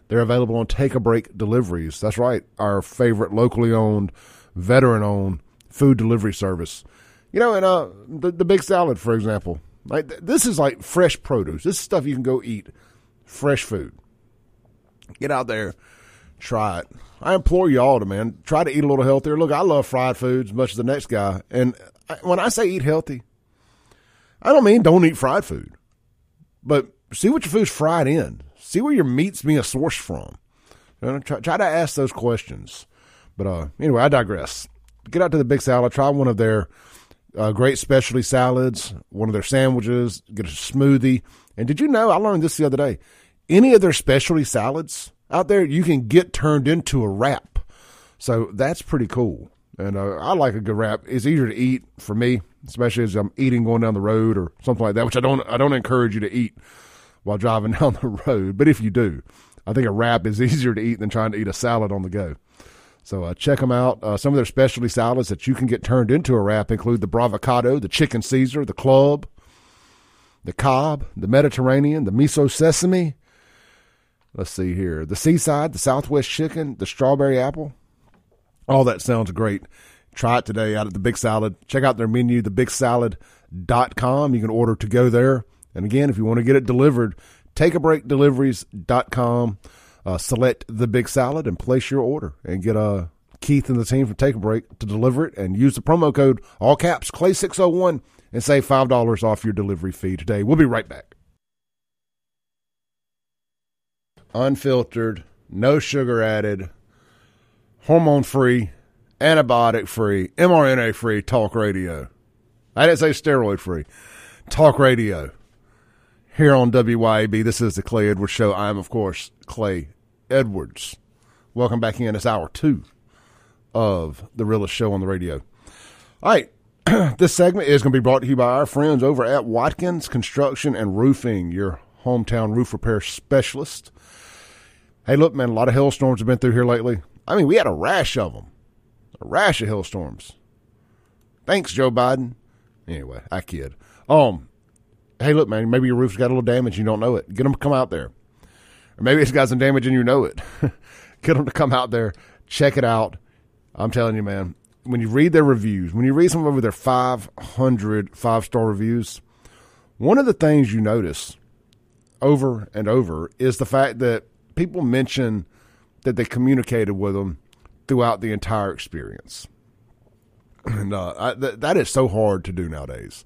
[SPEAKER 2] they're available on Take a Break deliveries. That's right, our favorite locally owned veteran owned food delivery service. You know, and uh, the, the big salad, for example, like this is like fresh produce. This is stuff you can go eat, fresh food. Get out there, try it. I implore you all to man try to eat a little healthier. Look, I love fried foods as much as the next guy, and when I say eat healthy, I don't mean don't eat fried food, but see what your food's fried in. See where your meat's being sourced from. You know, try, try to ask those questions. But uh, anyway, I digress. Get out to the Big Salad. Try one of their uh, great specialty salads, one of their sandwiches, get a smoothie. And did you know? I learned this the other day. Any of their specialty salads out there, you can get turned into a wrap. So that's pretty cool. And uh, I like a good wrap. It's easier to eat for me, especially as I'm eating going down the road or something like that, which I don't I don't encourage you to eat while driving *laughs* down the road. But if you do, I think a wrap is *laughs* easier to eat than trying to eat a salad on the go. So uh, check them out. Uh, some of their specialty salads that you can get turned into a wrap include the Bravocado, the Chicken Caesar, the Club, the Cobb, the Mediterranean, the Miso Sesame. Let's see here. The Seaside, the Southwest Chicken, the Strawberry Apple. All that sounds great. Try it today out at the Big Salad. Check out their menu, thebigsalad.com. You can order to go there. And again, if you want to get it delivered, takeabreakdeliveries.com uh, select the big salad and place your order and get uh, Keith and the team from Take a Break to deliver it and use the promo code all caps Clay601 and save $5 off your delivery fee today. We'll be right back. Unfiltered, no sugar added, hormone free antibiotic free, mRNA free talk radio. I didn't say steroid free. Talk radio. Here on WYAB, this is the Clay Edwards Show. I am, of course, Clay Edwards. Welcome back in. It's hour two of the realest show on the radio. All right. *clears throat* this segment is going to be brought to you by our friends over at Watkins Construction and Roofing, your hometown roof repair specialist. Hey, look, man, a lot of hailstorms have been through here lately. I mean, we had a rash of them, a rash of hailstorms. Thanks, Joe Biden. Anyway, I kid. Um, hey, look, man, maybe your roof's got a little damage, you don't know it. Get them to come out there. Or maybe it's got some damage and you know it. *laughs* Get them to come out there, check it out. I'm telling you, man, when you read their reviews, when you read some of their 500 five star reviews, one of the things you notice over and over is the fact that people mention that they communicated with them throughout the entire experience. *clears throat* And uh, I, th- that is so hard to do nowadays.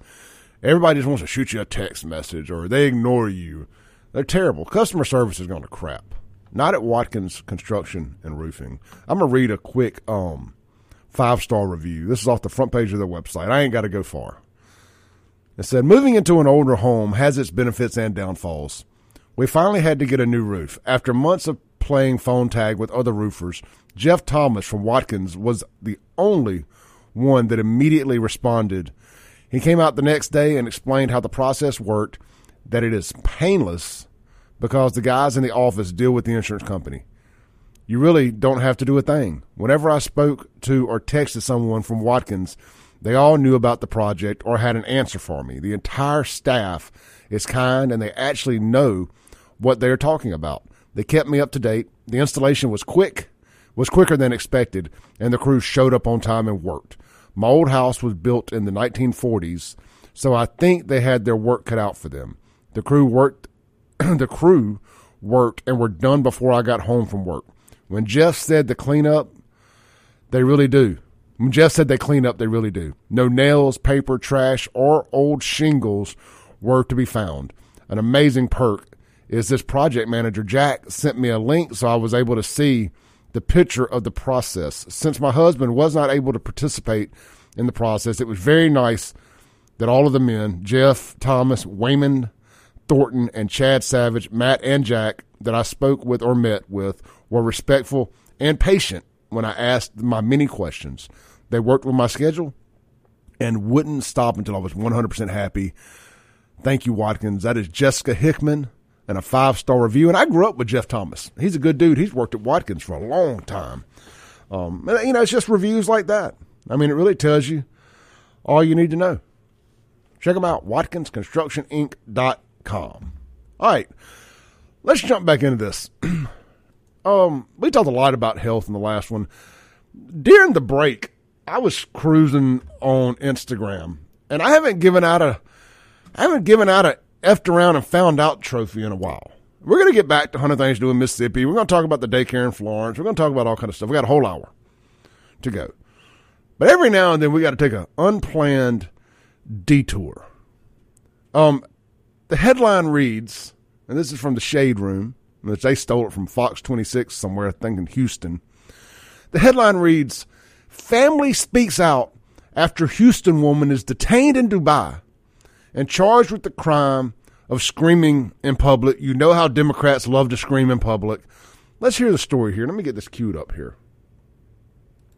[SPEAKER 2] Everybody just wants to shoot you a text message or they ignore you. They're terrible. Customer service is going to crap. Not at Watkins Construction and Roofing. I'm going to read a quick um, five star review. This is off the front page of their website. I ain't got to go far. It said, moving into an older home has its benefits and downfalls. We finally had to get a new roof. After months of playing phone tag with other roofers, Jeff Thomas from Watkins was the only one that immediately responded. He came out the next day and explained how the process worked, that it is painless because the guys in the office deal with the insurance company. You really don't have to do a thing. Whenever I spoke to or texted someone from Watkins, they all knew about the project or had an answer for me. The entire staff is kind and they actually know what they're talking about. They kept me up to date. The installation was quick, was quicker than expected, and the crew showed up on time and worked. My old house was built in the 1940s, so I think they had their work cut out for them. The crew worked *clears throat* the crew worked and were done before I got home from work. When Jeff said the cleanup, they really do. When Jeff said they clean up, they really do. No nails, paper, trash, or old shingles were to be found. An amazing perk is this project manager, Jack, sent me a link so I was able to see the picture of the process. Since my husband was not able to participate in the process, it was very nice that all of the men, Jeff, Thomas, Wayman, Thornton, and Chad Savage, Matt, and Jack, that I spoke with or met with, were respectful and patient when I asked my many questions. They worked with my schedule and wouldn't stop until I was 100% happy. Thank you, Watkins. That is Jessica Hickman and a five star review. And I grew up with Jeff Thomas. He's a good dude. He's worked at Watkins for a long time. Um, you know, it's just reviews like that. I mean, it really tells you all you need to know. Check them out, watkinsconstructioninc.com. All right, let's jump back into this. *clears throat* um, we talked a lot about health in the last one. During the break, I was cruising on Instagram, and I haven't given out a, I haven't given out a effed around and found out trophy in a while. We're going to get back to 100 Things to Do in Mississippi. We're going to talk about the daycare in Florence. We're going to talk about all kind of stuff. We got a whole hour to go. But every now and then we got to take an unplanned detour. Um, the headline reads, and this is from the Shade Room, which they stole it from Fox 26 somewhere, I think in Houston. The headline reads, Family speaks out after Houston woman is detained in Dubai and charged with the crime of screaming in public. You know how Democrats love to scream in public. Let's hear the story here. Let me get this queued up here.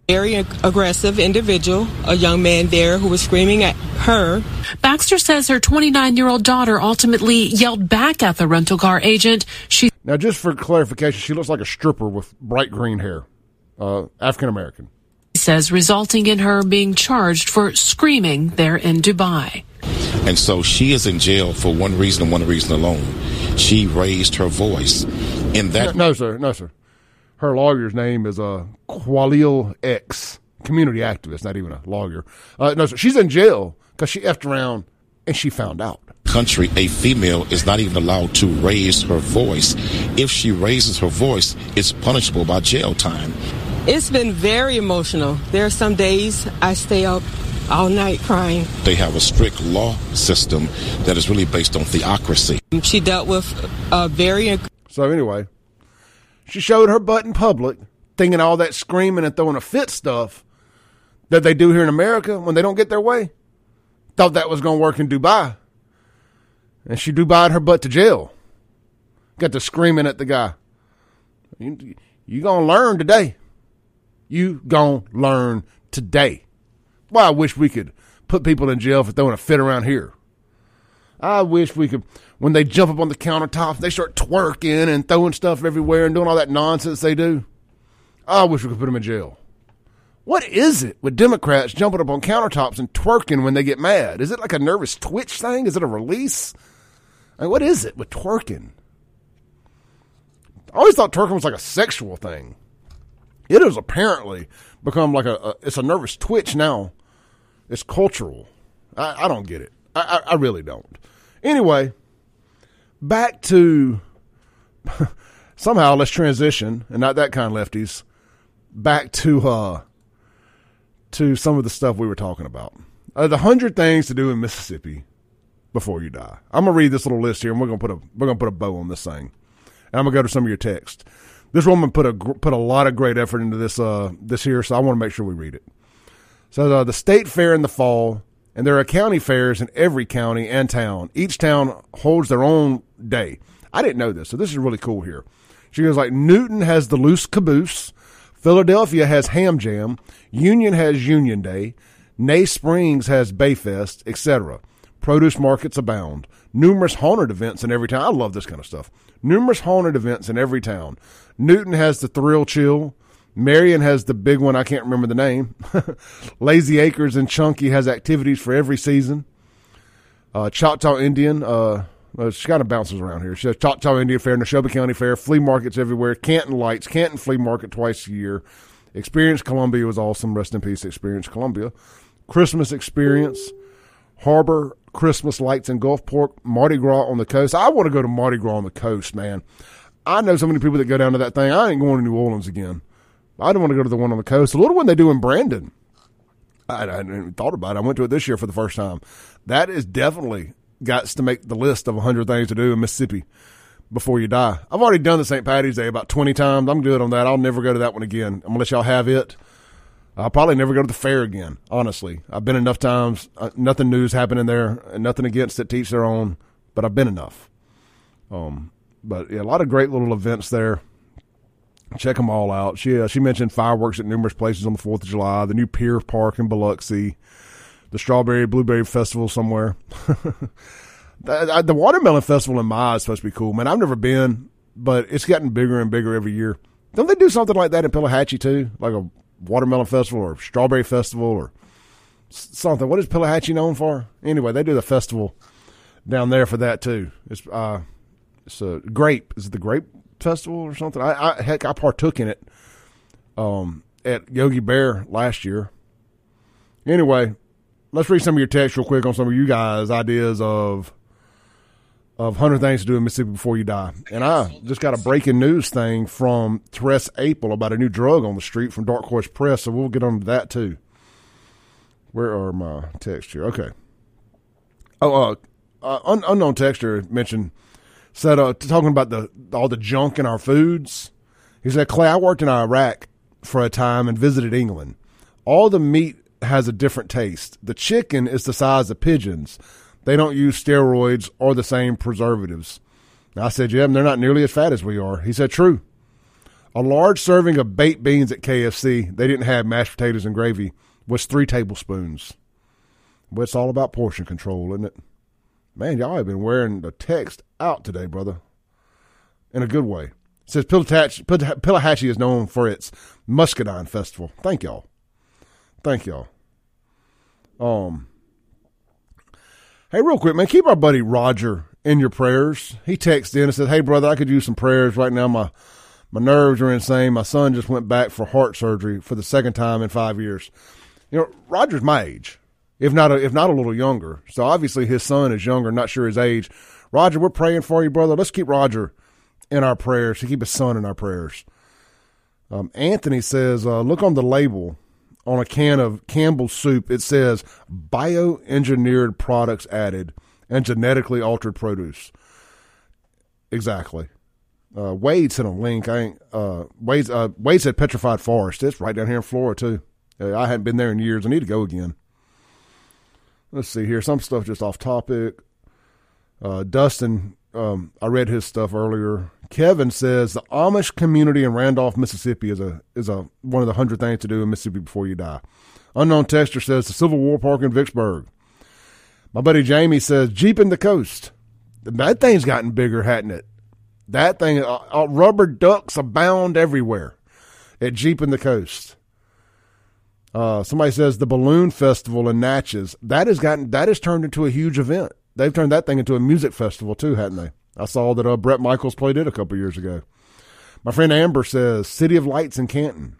[SPEAKER 4] Very aggressive individual, a young man there who was screaming at her.
[SPEAKER 5] Baxter says her 29 year old daughter ultimately yelled back at the rental car agent. She
[SPEAKER 2] now, just for clarification, she looks like a stripper with bright green hair, uh, African American.
[SPEAKER 5] Says resulting in her being charged for screaming there in Dubai.
[SPEAKER 6] And so she is in jail for one reason and one reason alone. She raised her voice. In that
[SPEAKER 2] no, no sir, no sir. Her lawyer's name is uh, Quanell X, community activist, not even a lawyer. Uh, no sir, she's in jail because she effed around and she found out.
[SPEAKER 6] Country, a female is not even allowed to raise her voice. If she raises her voice, it's punishable by jail time.
[SPEAKER 4] It's been very emotional. There are some days I stay up all night crying.
[SPEAKER 6] They have a strict law system that is really based on theocracy.
[SPEAKER 4] She dealt with a very.
[SPEAKER 2] So, anyway, she showed her butt in public, thinking all that screaming and throwing a fit stuff that they do here in America when they don't get their way. Thought that was going to work in Dubai. And she Dubai'd her butt to jail. Got to screaming at the guy. You, you going to learn today. You going to learn today. Well, I wish we could put people in jail for throwing a fit around here. I wish we could, when they jump up on the countertop, they start twerking and throwing stuff everywhere and doing all that nonsense they do. I wish we could put them in jail. What is it with Democrats jumping up on countertops and twerking when they get mad? Is it like a nervous twitch thing? Is it a release? I mean, what is it with twerking? I always thought twerking was like a sexual thing. It is apparently become like a, a it's a nervous twitch now. It's cultural. I, I don't get it. I, I, I really don't. Anyway, back to *laughs* somehow let's transition and not that kind of lefties back to uh to some of the stuff we were talking about. Uh, the hundred things to do in Mississippi before you die. I'm gonna read this little list here, and we're gonna put a we're gonna put a bow on this thing. And I'm gonna go to some of your text. This woman put a put a lot of great effort into this uh this here, so I want to make sure we read it. So uh, the state fair in the fall, and there are county fairs in every county and town. Each town holds their own day. I didn't know this, so this is really cool here. She goes like Newton has the loose caboose. Philadelphia has Ham Jam. Union has Union Day. Bay Springs has Bayfest, etc. Produce markets abound. Numerous haunted events in every town. I love this kind of stuff. Numerous haunted events in every town. Newton has the Thrill Chill. Marion has the big one. I can't remember the name. *laughs* Lazy Acres and Chunky has activities for every season. Uh, Choctaw Indian, uh, well, she kind of bounces around here. She has Choctaw Indian Fair, Neshoba County Fair, flea markets everywhere, Canton Lights, Canton Flea Market twice a year. Experience Columbia was awesome. Rest in peace, Experience Columbia. Christmas Experience, Harbor Christmas Lights in Gulfport, Mardi Gras on the coast. I want to go to Mardi Gras on the coast, man. I know so many people that go down to that thing. I ain't going to New Orleans again. I don't want to go to the one on the coast. The little one they do in Brandon. I, I hadn't even thought about it. I went to it this year for the first time. That is definitely got to make the list of 100 things to do in Mississippi before you die. I've already done the St. Patty's Day about 20 times. I'm good on that. I'll never go to that one again. I'm going to let y'all have it. I'll probably never go to the fair again, honestly. I've been enough times. Uh, nothing new's happening there, and nothing against it. Teach their own, but I've been enough. Um, but yeah, a lot of great little events there. Check them all out. She uh, she mentioned fireworks at numerous places on the Fourth of July. The new Pier Park in Biloxi, the Strawberry Blueberry Festival somewhere. *laughs* the, the Watermelon Festival in Mize is supposed to be cool, man. I've never been, but it's getting bigger and bigger every year. Don't they do something like that in Pelahatchie too, like a Watermelon Festival or Strawberry Festival or something? What is Pelahatchie known for? Anyway, they do the festival down there for that too. It's uh, it's a grape. Is it the grape festival or something? I, I heck, I partook in it um, at Yogi Bear last year. Anyway, let's read some of your text real quick on some of you guys' ideas of of hundred things to do in Mississippi before you die. And I just got a breaking news thing from Therese Apel about a new drug on the street from Dark Horse Press, so we'll get on to that too. Where are my texts here? Okay. Oh, uh, uh, un- unknown texture mentioned said uh, talking about the all the junk in our foods. He said, "Clay, I worked in Iraq for a time and visited England. All the meat has a different taste. The chicken is the size of pigeons. They don't use steroids or the same preservatives." I said, "Yeah, they're not nearly as fat as we are." He said, "True." A large serving of baked beans at KFC, they didn't have mashed potatoes and gravy, was three tablespoons. But it's all about portion control, isn't it? Man, y'all have been wearing the text out today, brother. In a good way. It says Pelahatchie is known for its Muscadine Festival. Thank y'all. Thank y'all. Um, hey, real quick, man, keep our buddy Roger in your prayers. He texted in and said, "Hey, brother, I could use some prayers right now. My my nerves are insane. My son just went back for heart surgery for the second time in five years. You know, Roger's my age if not a, if not a little younger. So obviously his son is younger, not sure his age. Roger, we're praying for you, brother. Let's keep Roger in our prayers. To keep his son in our prayers. Um, Anthony says, uh, look on the label on a can of Campbell's soup. It says bioengineered products added and genetically altered produce. Exactly. Uh, Wade sent a link. I ain't, uh, Wade, uh, Wade said petrified forest. It's right down here in Florida too. Uh, I hadn't been there in years. I need to go again. Let's see here. Some stuff just off topic. Uh, Dustin, um, I read his stuff earlier. Kevin says the Amish community in Randolph, Mississippi is a is a one of the hundred things to do in Mississippi before you die. Unknown texture says the Civil War Park in Vicksburg. My buddy Jamie says Jeep in the coast. That thing's gotten bigger, hadn't it? That thing, uh, uh, rubber ducks abound everywhere at Jeep in the coast. Uh, somebody says the balloon festival in Natchez that has gotten that has turned into a huge event. They've turned that thing into a music festival too, hadn't they? I saw that uh, Bret Michaels played it a couple years ago. My friend Amber says City of Lights in Canton.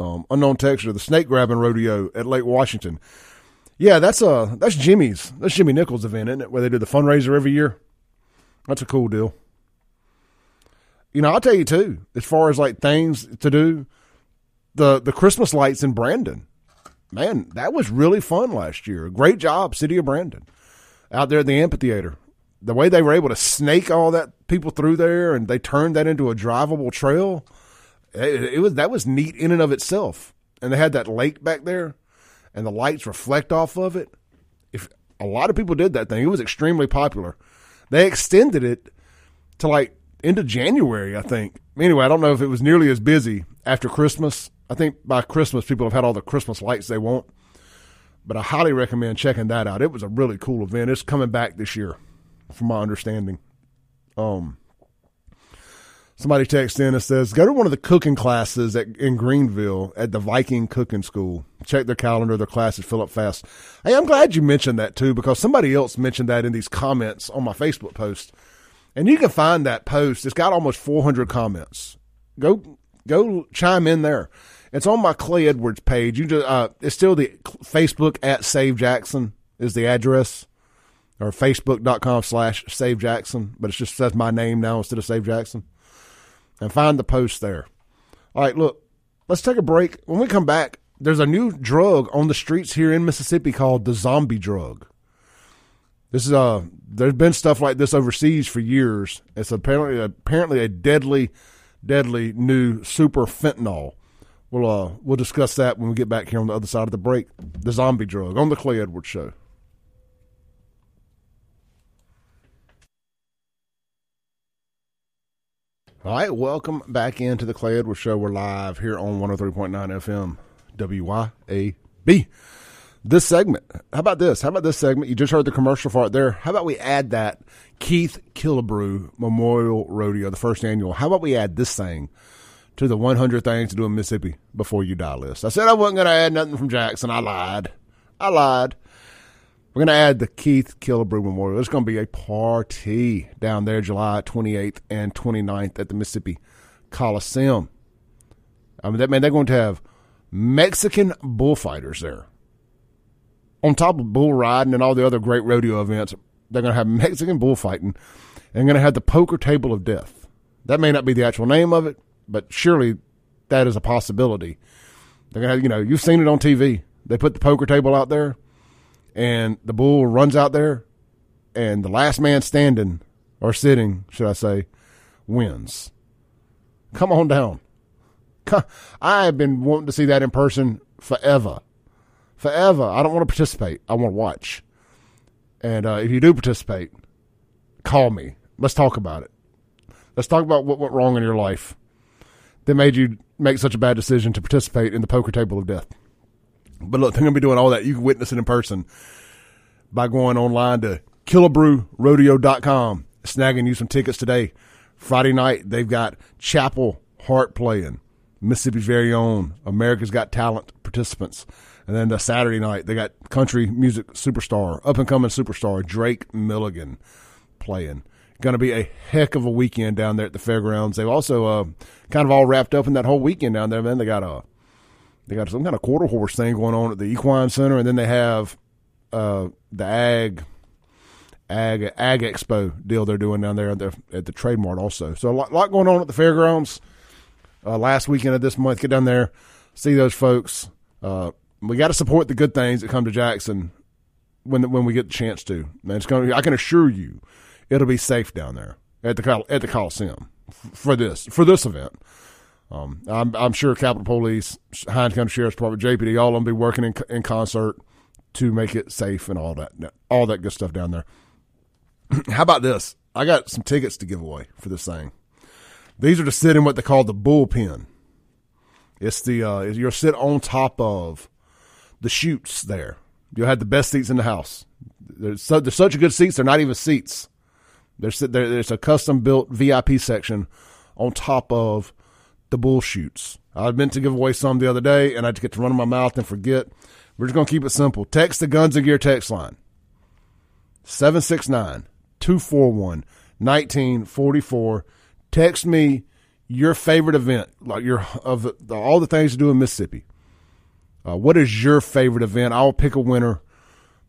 [SPEAKER 2] Um, unknown texture, the snake grabbing rodeo at Lake Washington. Yeah, that's uh that's Jimmy's. That's Jimmy Nichols' event, isn't it? Where they do the fundraiser every year. That's a cool deal. You know, I'll tell you too, as far as like things to do, the the Christmas lights in Brandon. Man, that was really fun last year. Great job, City of Brandon. Out there in the amphitheater. The way they were able to snake all that people through there and they turned that into a drivable trail. It, it was that was neat in and of itself. And they had that lake back there and the lights reflect off of it. If a lot of people did that thing, it was extremely popular. They extended it to like into January, I think. Anyway, I don't know if it was nearly as busy after Christmas. I think by Christmas, people have had all the Christmas lights they want. But I highly recommend checking that out. It was a really cool event. It's coming back this year, from my understanding. Um, somebody texts in and says, "Go to one of the cooking classes at, in Greenville at the Viking Cooking School. Check their calendar; their classes fill up fast." Hey, I'm glad you mentioned that too, because somebody else mentioned that in these comments on my Facebook post. And you can find that post. It's got almost 400 comments. Go go chime in there. It's on my Clay Edwards page. You just uh, it's still the Facebook at Save Jackson is the address, or Facebook.com slash Save Jackson. But it just says my name now instead of Save Jackson. And find the post there. All right, look, let's take a break. When we come back, there's a new drug on the streets here in Mississippi called the zombie drug. This is uh there's been stuff like this overseas for years. It's apparently apparently a deadly, deadly new super fentanyl. We'll uh we'll discuss that when we get back here on the other side of the break. The zombie drug on the Clay Edwards show. All right, welcome back into the Clay Edwards show. We're live here on 103.9 FM WYAB this segment. How about this? How about this segment? You just heard the commercial for it there. How about we add that Keith Killebrew Memorial Rodeo, the first annual? How about we add this thing to the 100 things to do in Mississippi before you die list? I said I wasn't going to add nothing from Jackson. I lied. I lied. We're going to add the Keith Killebrew Memorial. It's going to be a party down there July 28th and 29th at the Mississippi Coliseum. I mean, that man, they're going to have Mexican bullfighters there on top of bull riding and all the other great rodeo events, they're going to have Mexican bullfighting and going to have the poker table of death. That may not be the actual name of it, but surely that is a possibility. They're to have, you know, you've seen it on TV. They put the poker table out there and the bull runs out there and the last man standing or sitting, should I say, wins. Come on down. *laughs* I have been wanting to see that in person forever forever. I don't want to participate. I want to watch. And uh, if you do participate, call me. Let's talk about it. Let's talk about what went wrong in your life that made you make such a bad decision to participate in the poker table of death. But look, they're going to be doing all that. You can witness it in person by going online to killebrewrodeo.com, snagging you some tickets today. Friday night, they've got Chapel Hart playing, Mississippi's very own America's Got Talent participants. And then the Saturday night, they got country music superstar, up and coming superstar Drake Milligan playing. Going to be a heck of a weekend down there at the fairgrounds. They've also uh, kind of all wrapped up in that whole weekend down there. Then they got a they got some kind of quarter horse thing going on at the Equine Center, and then they have uh, the Ag Ag Ag Expo deal they're doing down there at the, at the Trade Mart also. So a lot, lot going on at the fairgrounds. Uh, last weekend of this month, get down there, see those folks. Uh, we got to support the good things that come to Jackson when when we get the chance to. Man, it's going. I can assure you, it'll be safe down there at the at the Coliseum for this for this event. Um, I'm, I'm sure Capitol Police, Hinds County Sheriff's Department, JPD, all of them be working in, in concert to make it safe and all that, all that good stuff down there. *clears throat* How about this? I got some tickets to give away for this thing. These are to sit in what they call the bullpen. It's the uh, you'll sit on top of the chutes there. You'll have the best seats in the house. There's, so, there's such good seats; they're not even seats. There's there's a custom built VIP section on top of the bull chutes. I meant to give away some the other day, and I just get to run in my mouth and forget. We're just gonna keep it simple. Text the Guns and Gear text line 769 241 1944. Text me your favorite event, like your of the, all the things to do in Mississippi. Uh, what is your favorite event? I'll pick a winner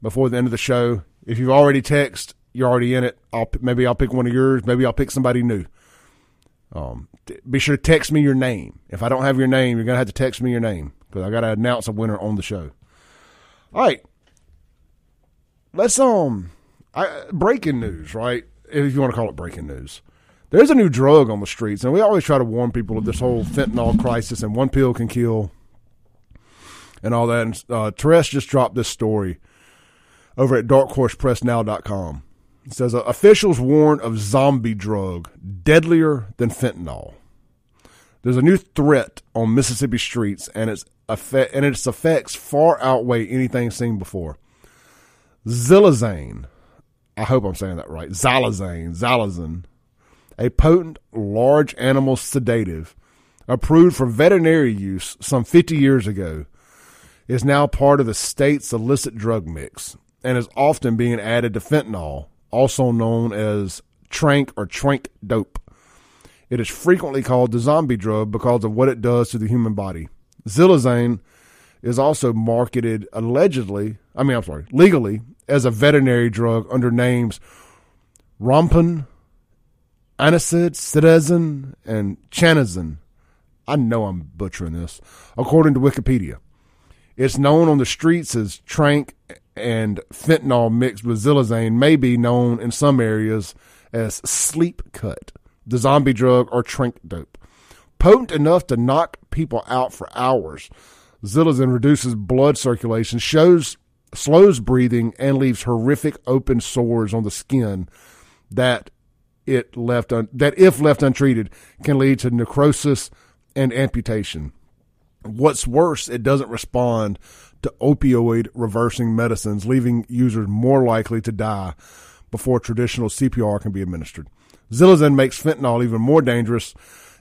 [SPEAKER 2] before the end of the show. If you've already texted, you're already in it. I'll maybe I'll pick one of yours. Maybe I'll pick somebody new. Um, be sure to text me your name. If I don't have your name, you're gonna have to text me your name because I got to announce a winner on the show. All right, let's um, I, breaking news, right? If you want to call it breaking news. There's a new drug on the streets, and we always try to warn people of this whole fentanyl crisis and one pill can kill and all that. And uh, Teresh just dropped this story over at darkhorsepressnow.com. It says uh, officials warn of zombie drug deadlier than fentanyl. There's a new threat on Mississippi streets, and its effect, and its effects far outweigh anything seen before. Xylazane, I hope I'm saying that right. Xylazane, Xylazine, a potent large animal sedative approved for veterinary use some 50 years ago, is now part of the state's illicit drug mix and is often being added to fentanyl, also known as trank or trank dope. It is frequently called the zombie drug because of what it does to the human body. Xylazane is also marketed allegedly, I mean, I'm sorry, legally as a veterinary drug under names Rompun, Anisid, Citizen, and Chanazine. I know I'm butchering this, according to Wikipedia. It's known on the streets as trank and fentanyl mixed with xylazine may be known in some areas as sleep cut, the zombie drug or trink dope. Potent enough to knock people out for hours, xylazine reduces blood circulation, shows slows breathing, and leaves horrific open sores on the skin that it left un- that if left untreated can lead to necrosis and amputation. What's worse, it doesn't respond to opioid reversing medicines, leaving users more likely to die before traditional CPR can be administered. Xylazine makes fentanyl even more dangerous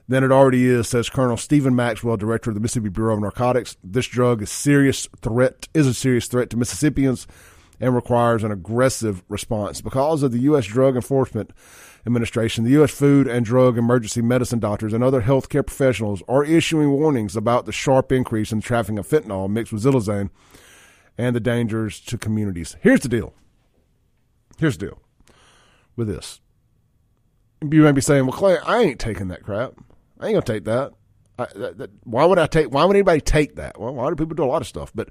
[SPEAKER 2] than it already is, says Colonel Stephen Maxwell, director of the Mississippi Bureau of Narcotics. This drug is serious threat is a serious threat to Mississippians and requires an aggressive response. Because of the U.S. Drug Enforcement Administration, the U.S. Food and Drug Emergency Medicine doctors and other healthcare professionals are issuing warnings about the sharp increase in trafficking of fentanyl mixed with xylazine and the dangers to communities. Here's the deal. Here's the deal with this. You may be saying, "Well, Clay, I ain't taking that crap. I ain't gonna take that. I, that, that. Why would I take? Why would anybody take that? Well, why do people do a lot of stuff? But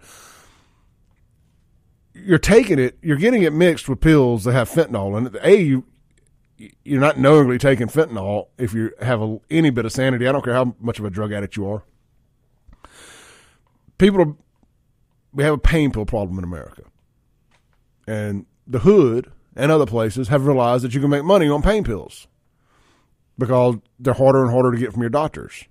[SPEAKER 2] you're taking it, you're getting it mixed with pills that have fentanyl in it. A, you you're not knowingly taking fentanyl if you have a, any bit of sanity. I don't care how much of a drug addict you are. People, are, we have a pain pill problem in America, and the hood and other places have realized that you can make money on pain pills because they're harder and harder to get from your doctors.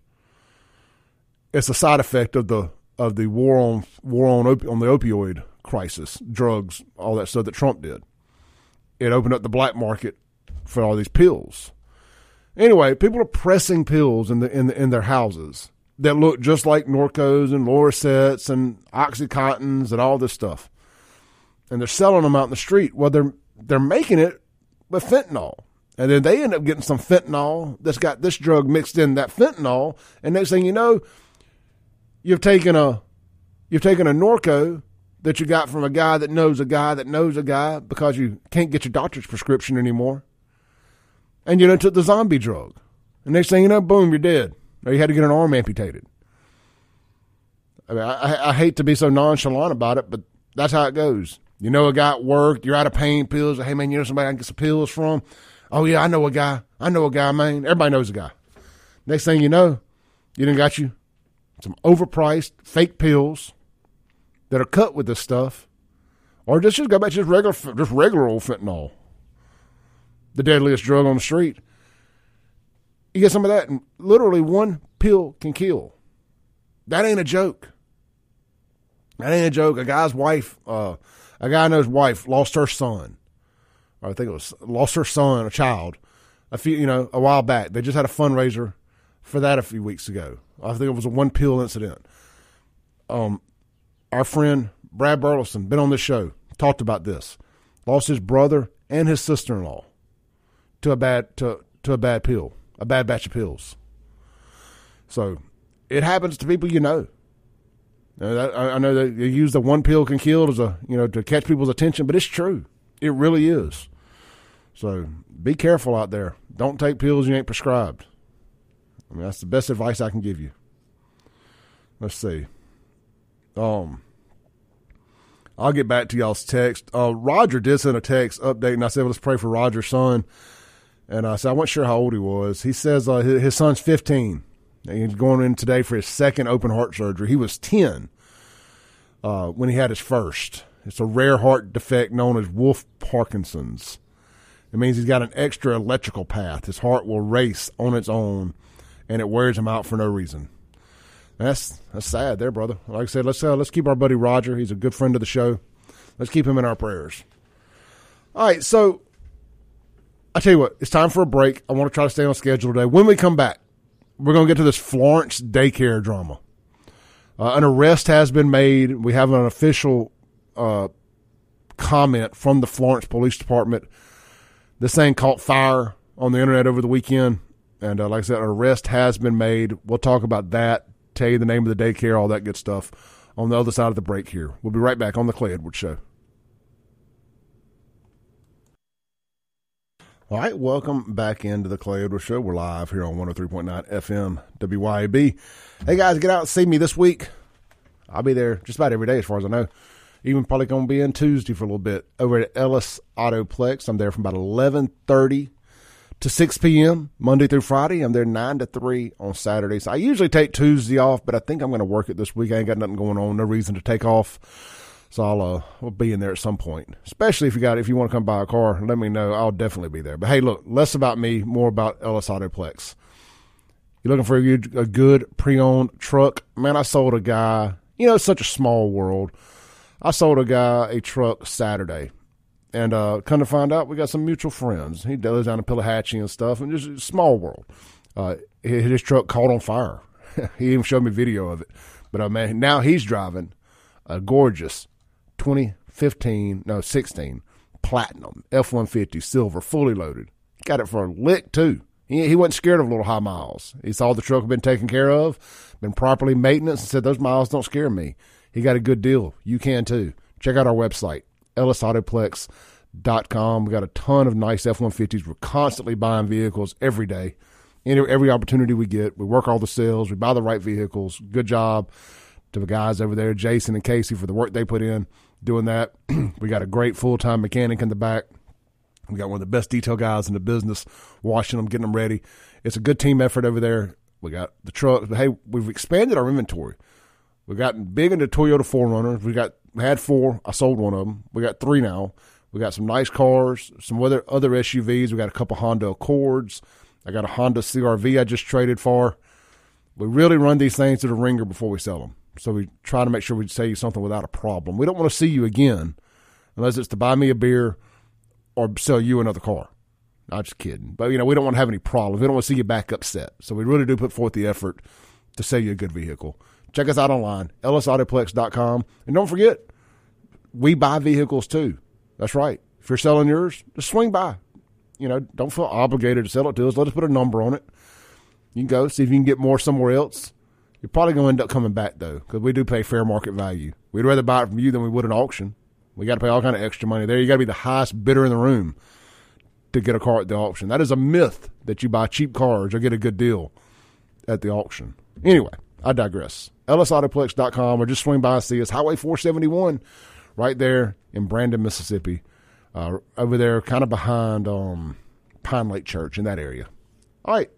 [SPEAKER 2] It's a side effect of the of the war on war on op- on the opioid crisis, drugs, all that stuff that Trump did. It opened up the black market for all these pills. Anyway, people are pressing pills in the in the, in their houses that look just like Norcos and Lorcets and OxyContins and all this stuff, and they're selling them out in the street. Well, they're they're making it with fentanyl, and then they end up getting some fentanyl that's got this drug mixed in that fentanyl, and next thing you know, you've taken a you've taken a Norco that you got from a guy that knows a guy that knows a guy because you can't get your doctor's prescription anymore and you know took the zombie drug. And next thing you know, boom, you're dead. Or you had to get an arm amputated. I mean, I, I hate to be so nonchalant about it, but that's how it goes. You know a guy at work, you're out of pain pills. Hey, man, you know somebody I can get some pills from? Oh, yeah, I know a guy. I know a guy, man. Everybody knows a guy. Next thing you know, You done got you some overpriced fake pills that are cut with this stuff, or just just go back to just regular just regular old fentanyl, the deadliest drug on the street. You get some of that, and literally one pill can kill. That ain't a joke. That ain't a joke. A guy's wife, uh, a guy knows wife lost her son. I think it was lost her son, a child, a few, you know, a while back. They just had a fundraiser for that a few weeks ago. I think it was a one pill incident. Um, our friend Brad Burleson, been on this show, talked about this. Lost his brother and his sister in law to a bad to to a bad pill, a bad batch of pills. So it happens to people you know. I know you use the one pill can kill as a you know to catch people's attention, but it's true. It really is. So be careful out there. Don't take pills you ain't prescribed. I mean that's the best advice I can give you. Let's see. Um, I'll get back to y'all's text. Uh, Roger did send a text update, and I said, well, let's pray for Roger's son. And I said, I wasn't sure how old he was. He says uh, his, his son's 15. He's going in today for his second open heart surgery. He was 10 uh, when he had his first. It's a rare heart defect known as Wolff Parkinson's. It means he's got an extra electrical path. His heart will race on its own, and it wears him out for no reason. That's that's sad, there, brother. Like I said, let's uh, let's keep our buddy Roger. He's a good friend of the show. Let's keep him in our prayers. All right, so I tell you what, it's time for a break. I want to try to stay on schedule today. When we come back, we're going to get to this Florence daycare drama. Uh, an arrest has been made. We have an official uh, comment from the Florence Police Department. This thing caught fire on the internet over the weekend. And uh, like I said, an arrest has been made. We'll talk about that, tell you the name of the daycare, all that good stuff on the other side of the break here. We'll be right back on the Clay Edwards Show. All right, welcome back into the Clay Edwards Show. We're live here on 103.9 FM WYAB. Hey guys, get out and see me this week. I'll be there just about every day as far as I know. Even probably going to be in Tuesday for a little bit over at Ellis Autoplex. I'm there from about 11:30 to 6 p.m. Monday through Friday. I'm there 9 to 3 on Saturdays. I usually take Tuesday off, but I think I'm going to work it this week. I ain't got nothing going on, no reason to take off. So I'll uh, we'll be in there at some point. Especially if you got if you want to come buy a car, let me know. I'll definitely be there. But hey, look, less about me, more about Ellis Autoplex. You're looking for a good, a good pre-owned truck, man. I sold a guy. You know, it's such a small world. I sold a guy a truck Saturday, and uh, come to find out, we got some mutual friends. He does down in Pelahatchie and stuff, and just small world. Uh, his truck caught on fire. *laughs* he even showed me video of it. But uh, man, now he's driving a gorgeous 2015, no, 16 platinum F 150 silver, fully loaded. Got it for a lick, too. He, he wasn't scared of little high miles. He saw the truck had been taken care of, been properly maintenance, and said, Those miles don't scare me. He got a good deal. You can too. Check out our website, ellisautoplex.com. We got a ton of nice F 150s. We're constantly buying vehicles every day. Every opportunity we get, we work all the sales, we buy the right vehicles. Good job to the guys over there, Jason and Casey, for the work they put in doing that. *clears throat* we got a great full time mechanic in the back. We got one of the best detail guys in the business, washing them, getting them ready. It's a good team effort over there. We got the truck. Hey, we've expanded our inventory. We've gotten big into Toyota 4Runners. We got had four. I sold one of them. We got three now. We got some nice cars, some other other SUVs. We got a couple Honda Accords. I got a Honda CRV I just traded for. We really run these things to the ringer before we sell them. So we try to make sure we you something without a problem. We don't want to see you again unless it's to buy me a beer or sell you another car. I'm just kidding. But, you know, we don't want to have any problems. We don't want to see you back upset. So we really do put forth the effort to sell you a good vehicle. Check us out online, ellisautoplex.com. And don't forget, we buy vehicles too. That's right. If you're selling yours, just swing by. You know, don't feel obligated to sell it to us. Let us put a number on it. You can go see if you can get more somewhere else. You're probably going to end up coming back though, because we do pay fair market value. We'd rather buy it from you than we would an auction. We got to pay all kind of extra money there. You got to be the highest bidder in the room to get a car at the auction. That is a myth that you buy cheap cars or get a good deal at the auction. Anyway, I digress. EllisAutoplex.com or just swing by and see us. Highway 471 right there in Brandon, Mississippi. Uh, over there, kind of behind um, Pine Lake Church in that area. All right.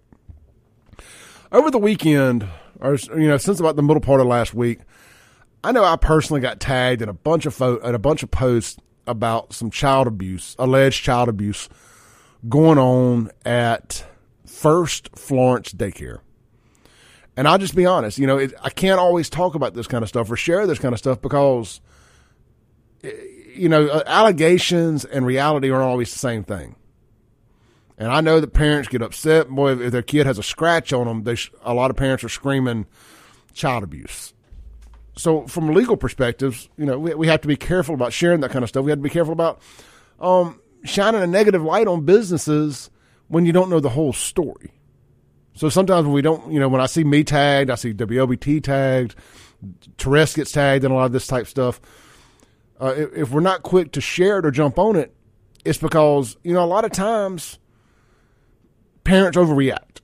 [SPEAKER 2] Over the weekend, or you know, since about the middle part of last week, I know I personally got tagged in a bunch of fo- in a bunch of posts about some child abuse, alleged child abuse, going on at First Florence Daycare. And I'll just be honest, you know, it, I can't always talk about this kind of stuff or share this kind of stuff because, eh, you know, uh, allegations and reality aren't always the same thing. And I know that parents get upset. Boy, if their kid has a scratch on them, they sh- a lot of parents are screaming child abuse. So, from legal perspectives, you know, we, we have to be careful about sharing that kind of stuff. We have to be careful about um, shining a negative light on businesses when you don't know the whole story. So sometimes when we don't, you know, when I see me tagged, I see WLBT tagged, Teresa gets tagged, and a lot of this type stuff. Uh, if, if we're not quick to share it or jump on it, it's because you know a lot of times parents overreact.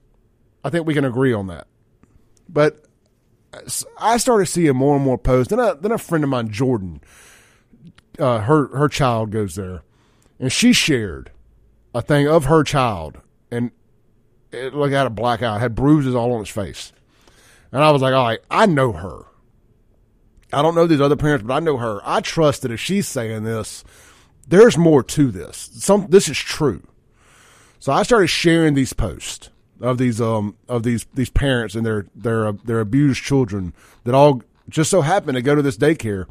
[SPEAKER 2] I think we can agree on that. But I started seeing more and more posts. Then a, then a friend of mine, Jordan, uh, her her child goes there, and she shared a thing of her child, and it like had a black had bruises all on its face, and I was like, all right, I know her. I don't know these other parents, but I know her. I trust that if she's saying this, there's more to this. Some this is true. So I started sharing these posts of these um of these these parents and their their uh, their abused children that all just so happen to go to this daycare,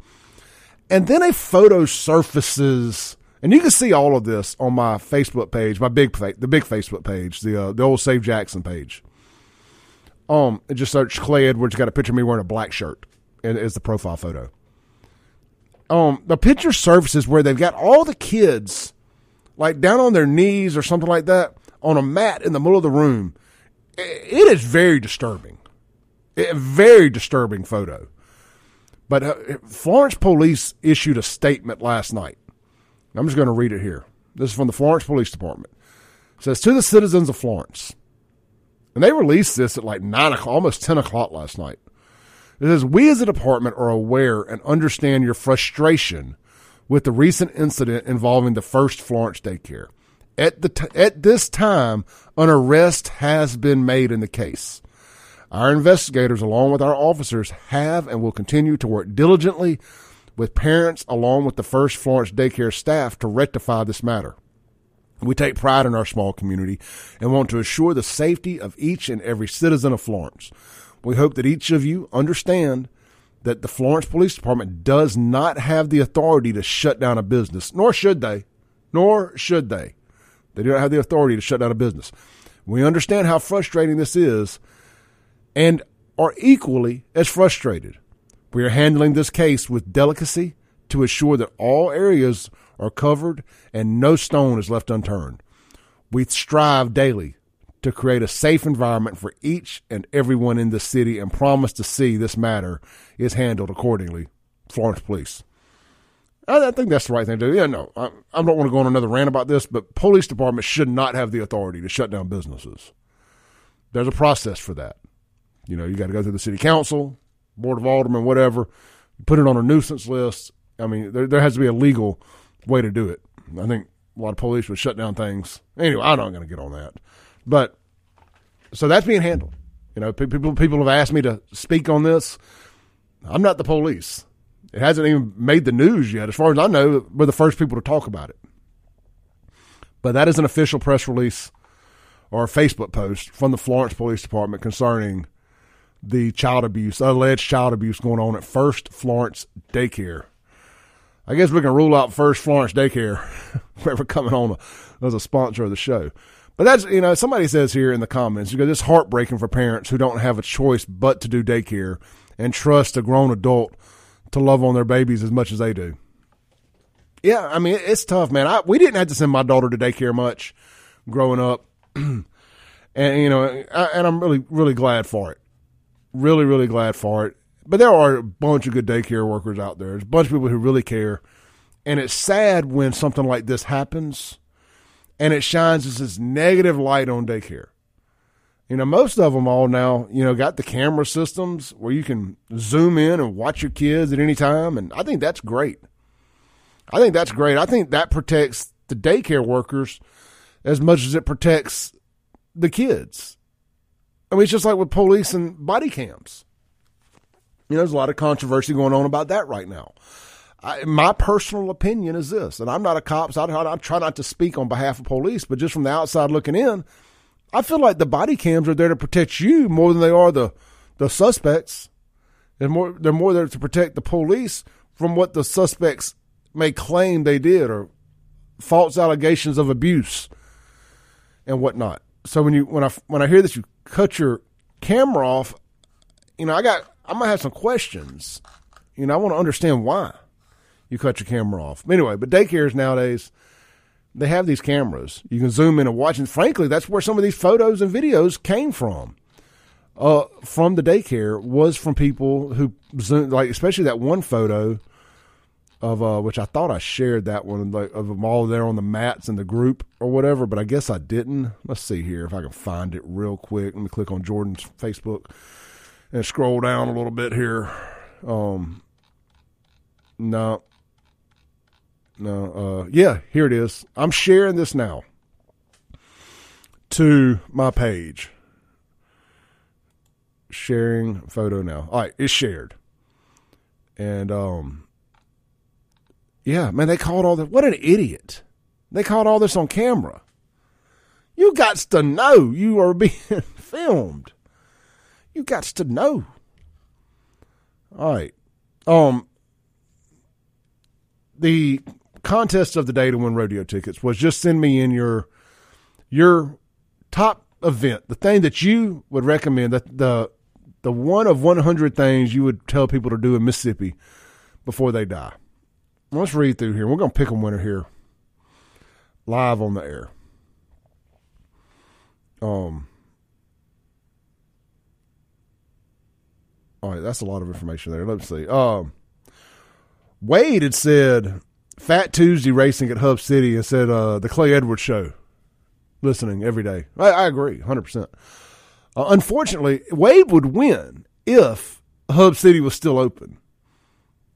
[SPEAKER 2] and then a photo surfaces. And you can see all of this on my Facebook page, my big the big Facebook page, the uh, the old Save Jackson page. Um, and just search Clay Edwards. Got a picture of me wearing a black shirt, and is the profile photo. Um, the picture surfaces where they've got all the kids, like down on their knees or something like that, on a mat in the middle of the room. It is very disturbing, a very disturbing photo. But uh, Florence police issued a statement last night. I'm just going to read it here. This is from the Florence Police Department. It says to the citizens of Florence, and they released this at like nine o'clock, almost ten o'clock last night. It says we as a department are aware and understand your frustration with the recent incident involving the first Florence daycare. At the t- at this time, an arrest has been made in the case. Our investigators, along with our officers, have and will continue to work diligently with parents along with the First Florence Daycare staff to rectify this matter. We take pride in our small community and want to assure the safety of each and every citizen of Florence. We hope that each of you understand that the Florence Police Department does not have the authority to shut down a business, nor should they. Nor should they. They do not have the authority to shut down a business. We understand how frustrating this is and are equally as frustrated. We are handling this case with delicacy to assure that all areas are covered and no stone is left unturned. We strive daily to create a safe environment for each and everyone in the city and promise to see this matter is handled accordingly. Florence Police. I, think that's the right thing to do. Yeah, no, I, I don't want to go on another rant about this, but police departments should not have the authority to shut down businesses. There's a process for that. You know, you got to go through the city council, board of aldermen, whatever, put it on a nuisance list. I mean, there, there has to be a legal way to do it. I think a lot of police would shut down things. Anyway, I'm not going to get on that. But so that's being handled. You know, people people have asked me to speak on this. I'm not the police. It hasn't even made the news yet. As far as I know, we're the first people to talk about it. But that is an official press release or a Facebook post from the Florence Police Department concerning the child abuse, alleged child abuse going on at First Florence Daycare. I guess we can rule out First Florence Daycare *laughs* for coming on as a sponsor of the show. But that's, you know, somebody says here in the comments, you go, this heartbreaking for parents who don't have a choice but to do daycare and trust a grown adult to love on their babies as much as they do. Yeah, I mean, it's tough, man. I, we didn't have to send my daughter to daycare much growing up. *clears throat* and, you know, I, and I'm really, really glad for it. Really, really glad for it. But there are a bunch of good daycare workers out there. There's a bunch of people who really care. And it's sad when something like this happens and it shines this negative light on daycare. You know, most of them all now, you know, got the camera systems where you can zoom in and watch your kids at any time. And I think that's great. I think that's great. I think that protects the daycare workers as much as it protects the kids. I mean, it's just like with police and body cams. You know, there's a lot of controversy going on about that right now. I, my personal opinion is this, and I'm not a cop, so I, I try not to speak on behalf of police, but just from the outside looking in, I feel like the body cams are there to protect you more than they are the the suspects. They're more they're more there to protect the police from what the suspects may claim they did or false allegations of abuse and whatnot. So when you when I when I hear that you cut your camera off, you know I got I might have some questions. You know I want to understand why you cut your camera off. Anyway, but daycares nowadays they have these cameras. You can zoom in and watch, and frankly, that's where some of these photos and videos came from. Uh, from the daycare was from people who zoomed, like especially that one photo of uh, which I thought I shared that one like of them all there on the mats in the group or whatever, but I guess I didn't. Let's see here if I can find it real quick. Let me click on Jordan's Facebook and scroll down a little bit here. Um, no, no, uh, yeah, here it is. I'm sharing this now to my page. Sharing photo now. All right, it's shared. And um yeah, man, they caught all this. What an idiot. They caught all this on camera. You got to know you are *laughs* being filmed. You got to know. All right. Um the contest of the day to win rodeo tickets was just send me in your your top event, the thing that you would recommend that the the one of 100 things you would tell people to do in Mississippi before they die. Let's read through here. We're going to pick a winner here live on the air. Um, all right, that's a lot of information there. Let's see. Um, Wade had said Fat Tuesday racing at Hub City and said uh, the Clay Edwards show. Listening every day. I, I agree, 100%. Uh, unfortunately, Wade would win if Hub City was still open.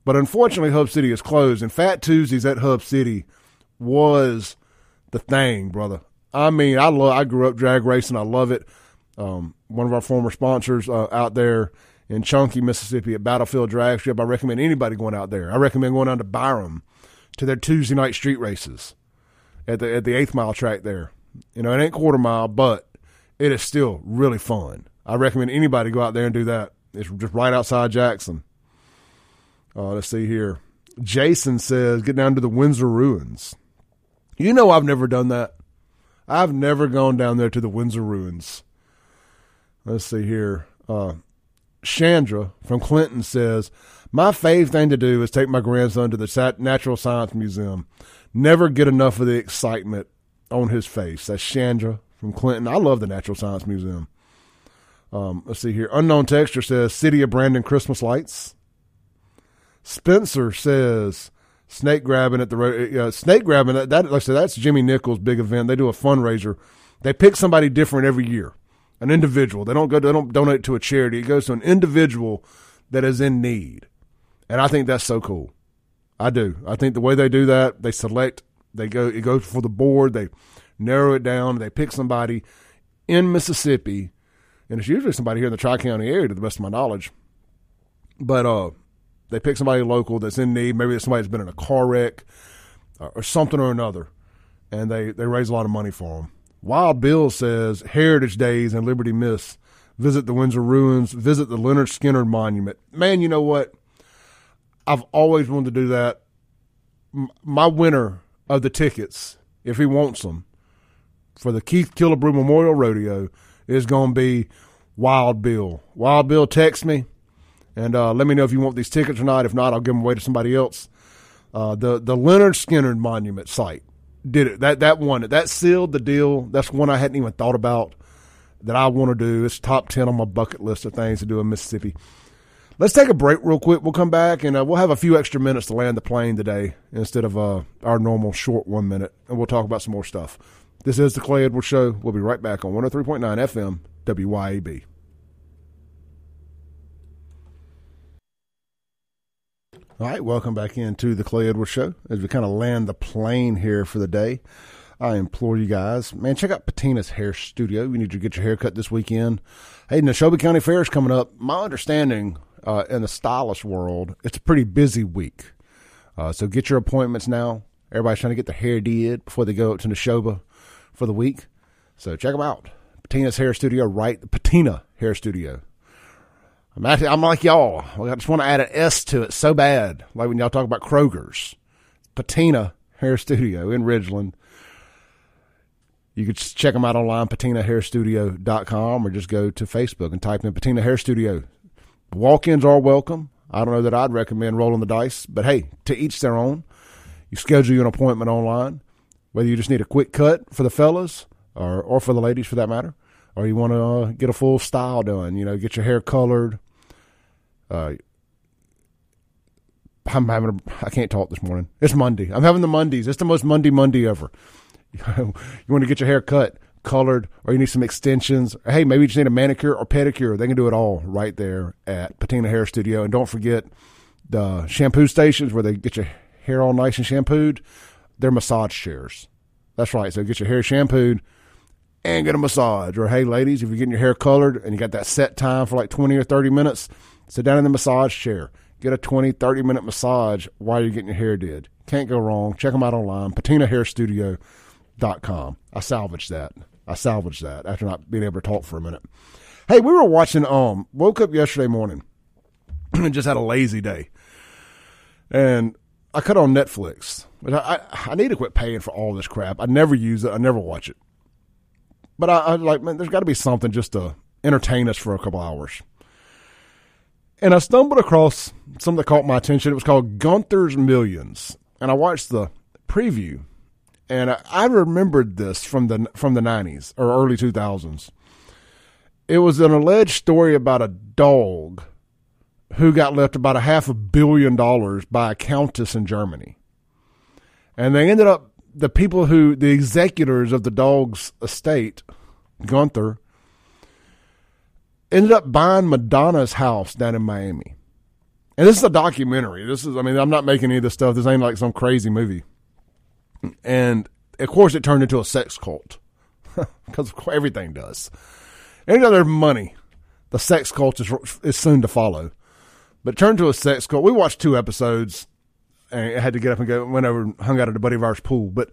[SPEAKER 2] But unfortunately, Hub City is closed, and Fat Tuesdays at Hub City was the thing, brother. I mean, I love. I grew up drag racing. I love it. Um, one of our former sponsors uh, out there in Chunky, Mississippi, at Battlefield Drag Strip. I recommend anybody going out there. I recommend going down to Byram to their Tuesday night street races at the at the eighth mile track there. You know, it ain't quarter mile, but it is still really fun. I recommend anybody go out there and do that. It's just right outside Jackson. Uh, let's see here. Jason says, get down to the Windsor Ruins. You know, I've never done that. I've never gone down there to the Windsor Ruins. Let's see here. Uh, Chandra from Clinton says, My fave thing to do is take my grandson to the Natural Science Museum. Never get enough of the excitement on his face. That's Chandra from Clinton. I love the Natural Science Museum. Um, let's see here. Unknown Texture says City of Brandon Christmas lights. Spencer says snake grabbing at the uh, snake grabbing. That, that like I said, that's Jimmy Nichols' big event. They do a fundraiser. They pick somebody different every year, an individual. They don't go. They don't donate to a charity. It goes to an individual that is in need, and I think that's so cool. I do. I think the way they do that, they select. They go. It goes for the board. They narrow it down. They pick somebody in Mississippi, and it's usually somebody here in the Tri County area, to the best of my knowledge. But uh, they pick somebody local that's in need. Maybe it's somebody that's been in a car wreck uh, or something or another, and they, they raise a lot of money for them. Wild Bill says Heritage Days and Liberty Miss. Visit the Windsor Ruins. Visit the Lynyrd Skynyrd Monument. Man, you know what? I've always wanted to do that. My winner of the tickets, if he wants them, for the Keith Killebrew Memorial Rodeo is going to be Wild Bill. Wild Bill, text me and uh, let me know if you want these tickets or not. If not, I'll give them away to somebody else. Uh, the the Lynyrd Skynyrd Monument site did it. That that one that sealed the deal. That's one I hadn't even thought about that I want to do. It's top ten on my bucket list of things to do in Mississippi. Let's take a break real quick. We'll come back and uh, we'll have a few extra minutes to land the plane today instead of uh, our normal short one minute, and we'll talk about some more stuff. This is the Clay Edwards Show. We'll be right back on 103.9 FM WYAB. All right, welcome back into the Clay Edwards Show as we kind of land the plane here for the day. I implore you guys, man, check out Patina's Hair Studio. You need to get your hair cut this weekend. Hey, Neshoba County Fair is coming up. My understanding uh, in the stylist world, it's a pretty busy week. Uh, so get your appointments now. Everybody's trying to get their hair did before they go up to Neshoba for the week. So check them out. Patina's Hair Studio, right? Patina Hair Studio. I'm, actually, I'm like y'all. I just want to add an S to it so bad. Like when y'all talk about Kroger's. Patina Hair Studio in Ridgeland. You could check them out online, patinahairstudio.com, or just go to Facebook and type in Patina Hair Studio. Walk ins are welcome. I don't know that I'd recommend rolling the dice, but hey, to each their own. You schedule an appointment online, whether you just need a quick cut for the fellas or, or for the ladies for that matter, or you want to uh, get a full style done, you know, get your hair colored. Uh, I'm having a, I can't talk this morning. It's Monday. I'm having the Mondays. It's the most Monday Monday ever. *laughs* you want to get your hair cut, colored, or you need some extensions. Or, hey, maybe you just need a manicure or pedicure. They can do it all right there at Patina Hair Studio. And don't forget the shampoo stations where they get your hair all nice and shampooed. They're massage chairs. That's right. So get your hair shampooed and get a massage. Or hey, ladies, if you're getting your hair colored and you got that set time for like 20 or 30 minutes, sit down in the massage chair. Get a 20, 30 minute massage while you're getting your hair did. Can't go wrong. Check them out online. PatinaHairStudio.com. I salvaged that. I salvaged that after not being able to talk for a minute. Hey, we were watching, um, woke up yesterday morning *clears throat* and just had a lazy day. And I cut on Netflix. But I, I, I need to quit paying for all this crap. I never use it. I never watch it. But I, I like, man, there's got to be something just to entertain us for a couple hours. And I stumbled across something that caught my attention. It was called Gunther's Millions, and I watched the preview, and I, I remembered this from the from the '90s or early 2000s. It was an alleged story about a dog who got left about a half a billion dollars by a countess in Germany, and they ended up the people who the executors of the dog's estate, Gunther ended up buying Madonna's house down in Miami. And this is a documentary. This is, I mean, I'm not making any of this stuff. This ain't like some crazy movie. And of course, it turned into a sex cult *laughs* because everything does. Anytime there's money, the sex cult is, is soon to follow. But turned to a sex cult. We watched two episodes and I had to get up and go, went over and hung out at a buddy of ours pool. But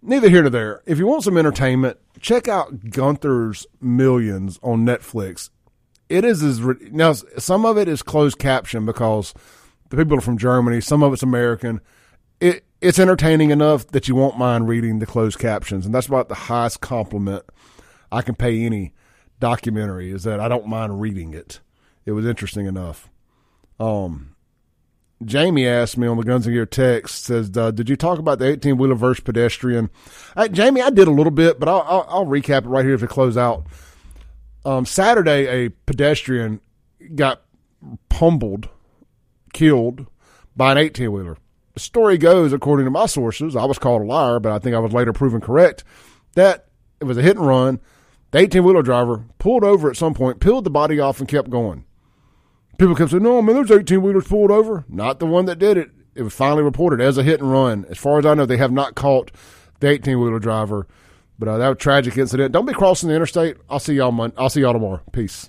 [SPEAKER 2] neither here nor there. If you want some entertainment, check out Gunther's Millions on Netflix it is as now some of it is closed caption because the people are from Germany, some of it's American. It it's entertaining enough that you won't mind reading the closed captions, and that's about the highest compliment I can pay any documentary is that I don't mind reading it. It was interesting enough. Um, Jamie asked me on the Guns and Gear text says, uh, "Did you talk about the eighteen wheeler versus pedestrian?" I, Jamie, I did a little bit, but I'll, I'll, I'll recap it right here to close out. Um, Saturday, a pedestrian got pummeled, killed by an 18 wheeler. The story goes, according to my sources, I was called a liar, but I think I was later proven correct, that it was a hit and run. The 18 wheeler driver pulled over at some point, peeled the body off, and kept going. People kept saying, No, man, there's 18 wheelers pulled over. Not the one that did it. It was finally reported as a hit and run. As far as I know, they have not caught the 18 wheeler driver but uh, that was a tragic incident. Don't be crossing the interstate. I'll see y'all. Mon- I'll see y'all tomorrow. Peace.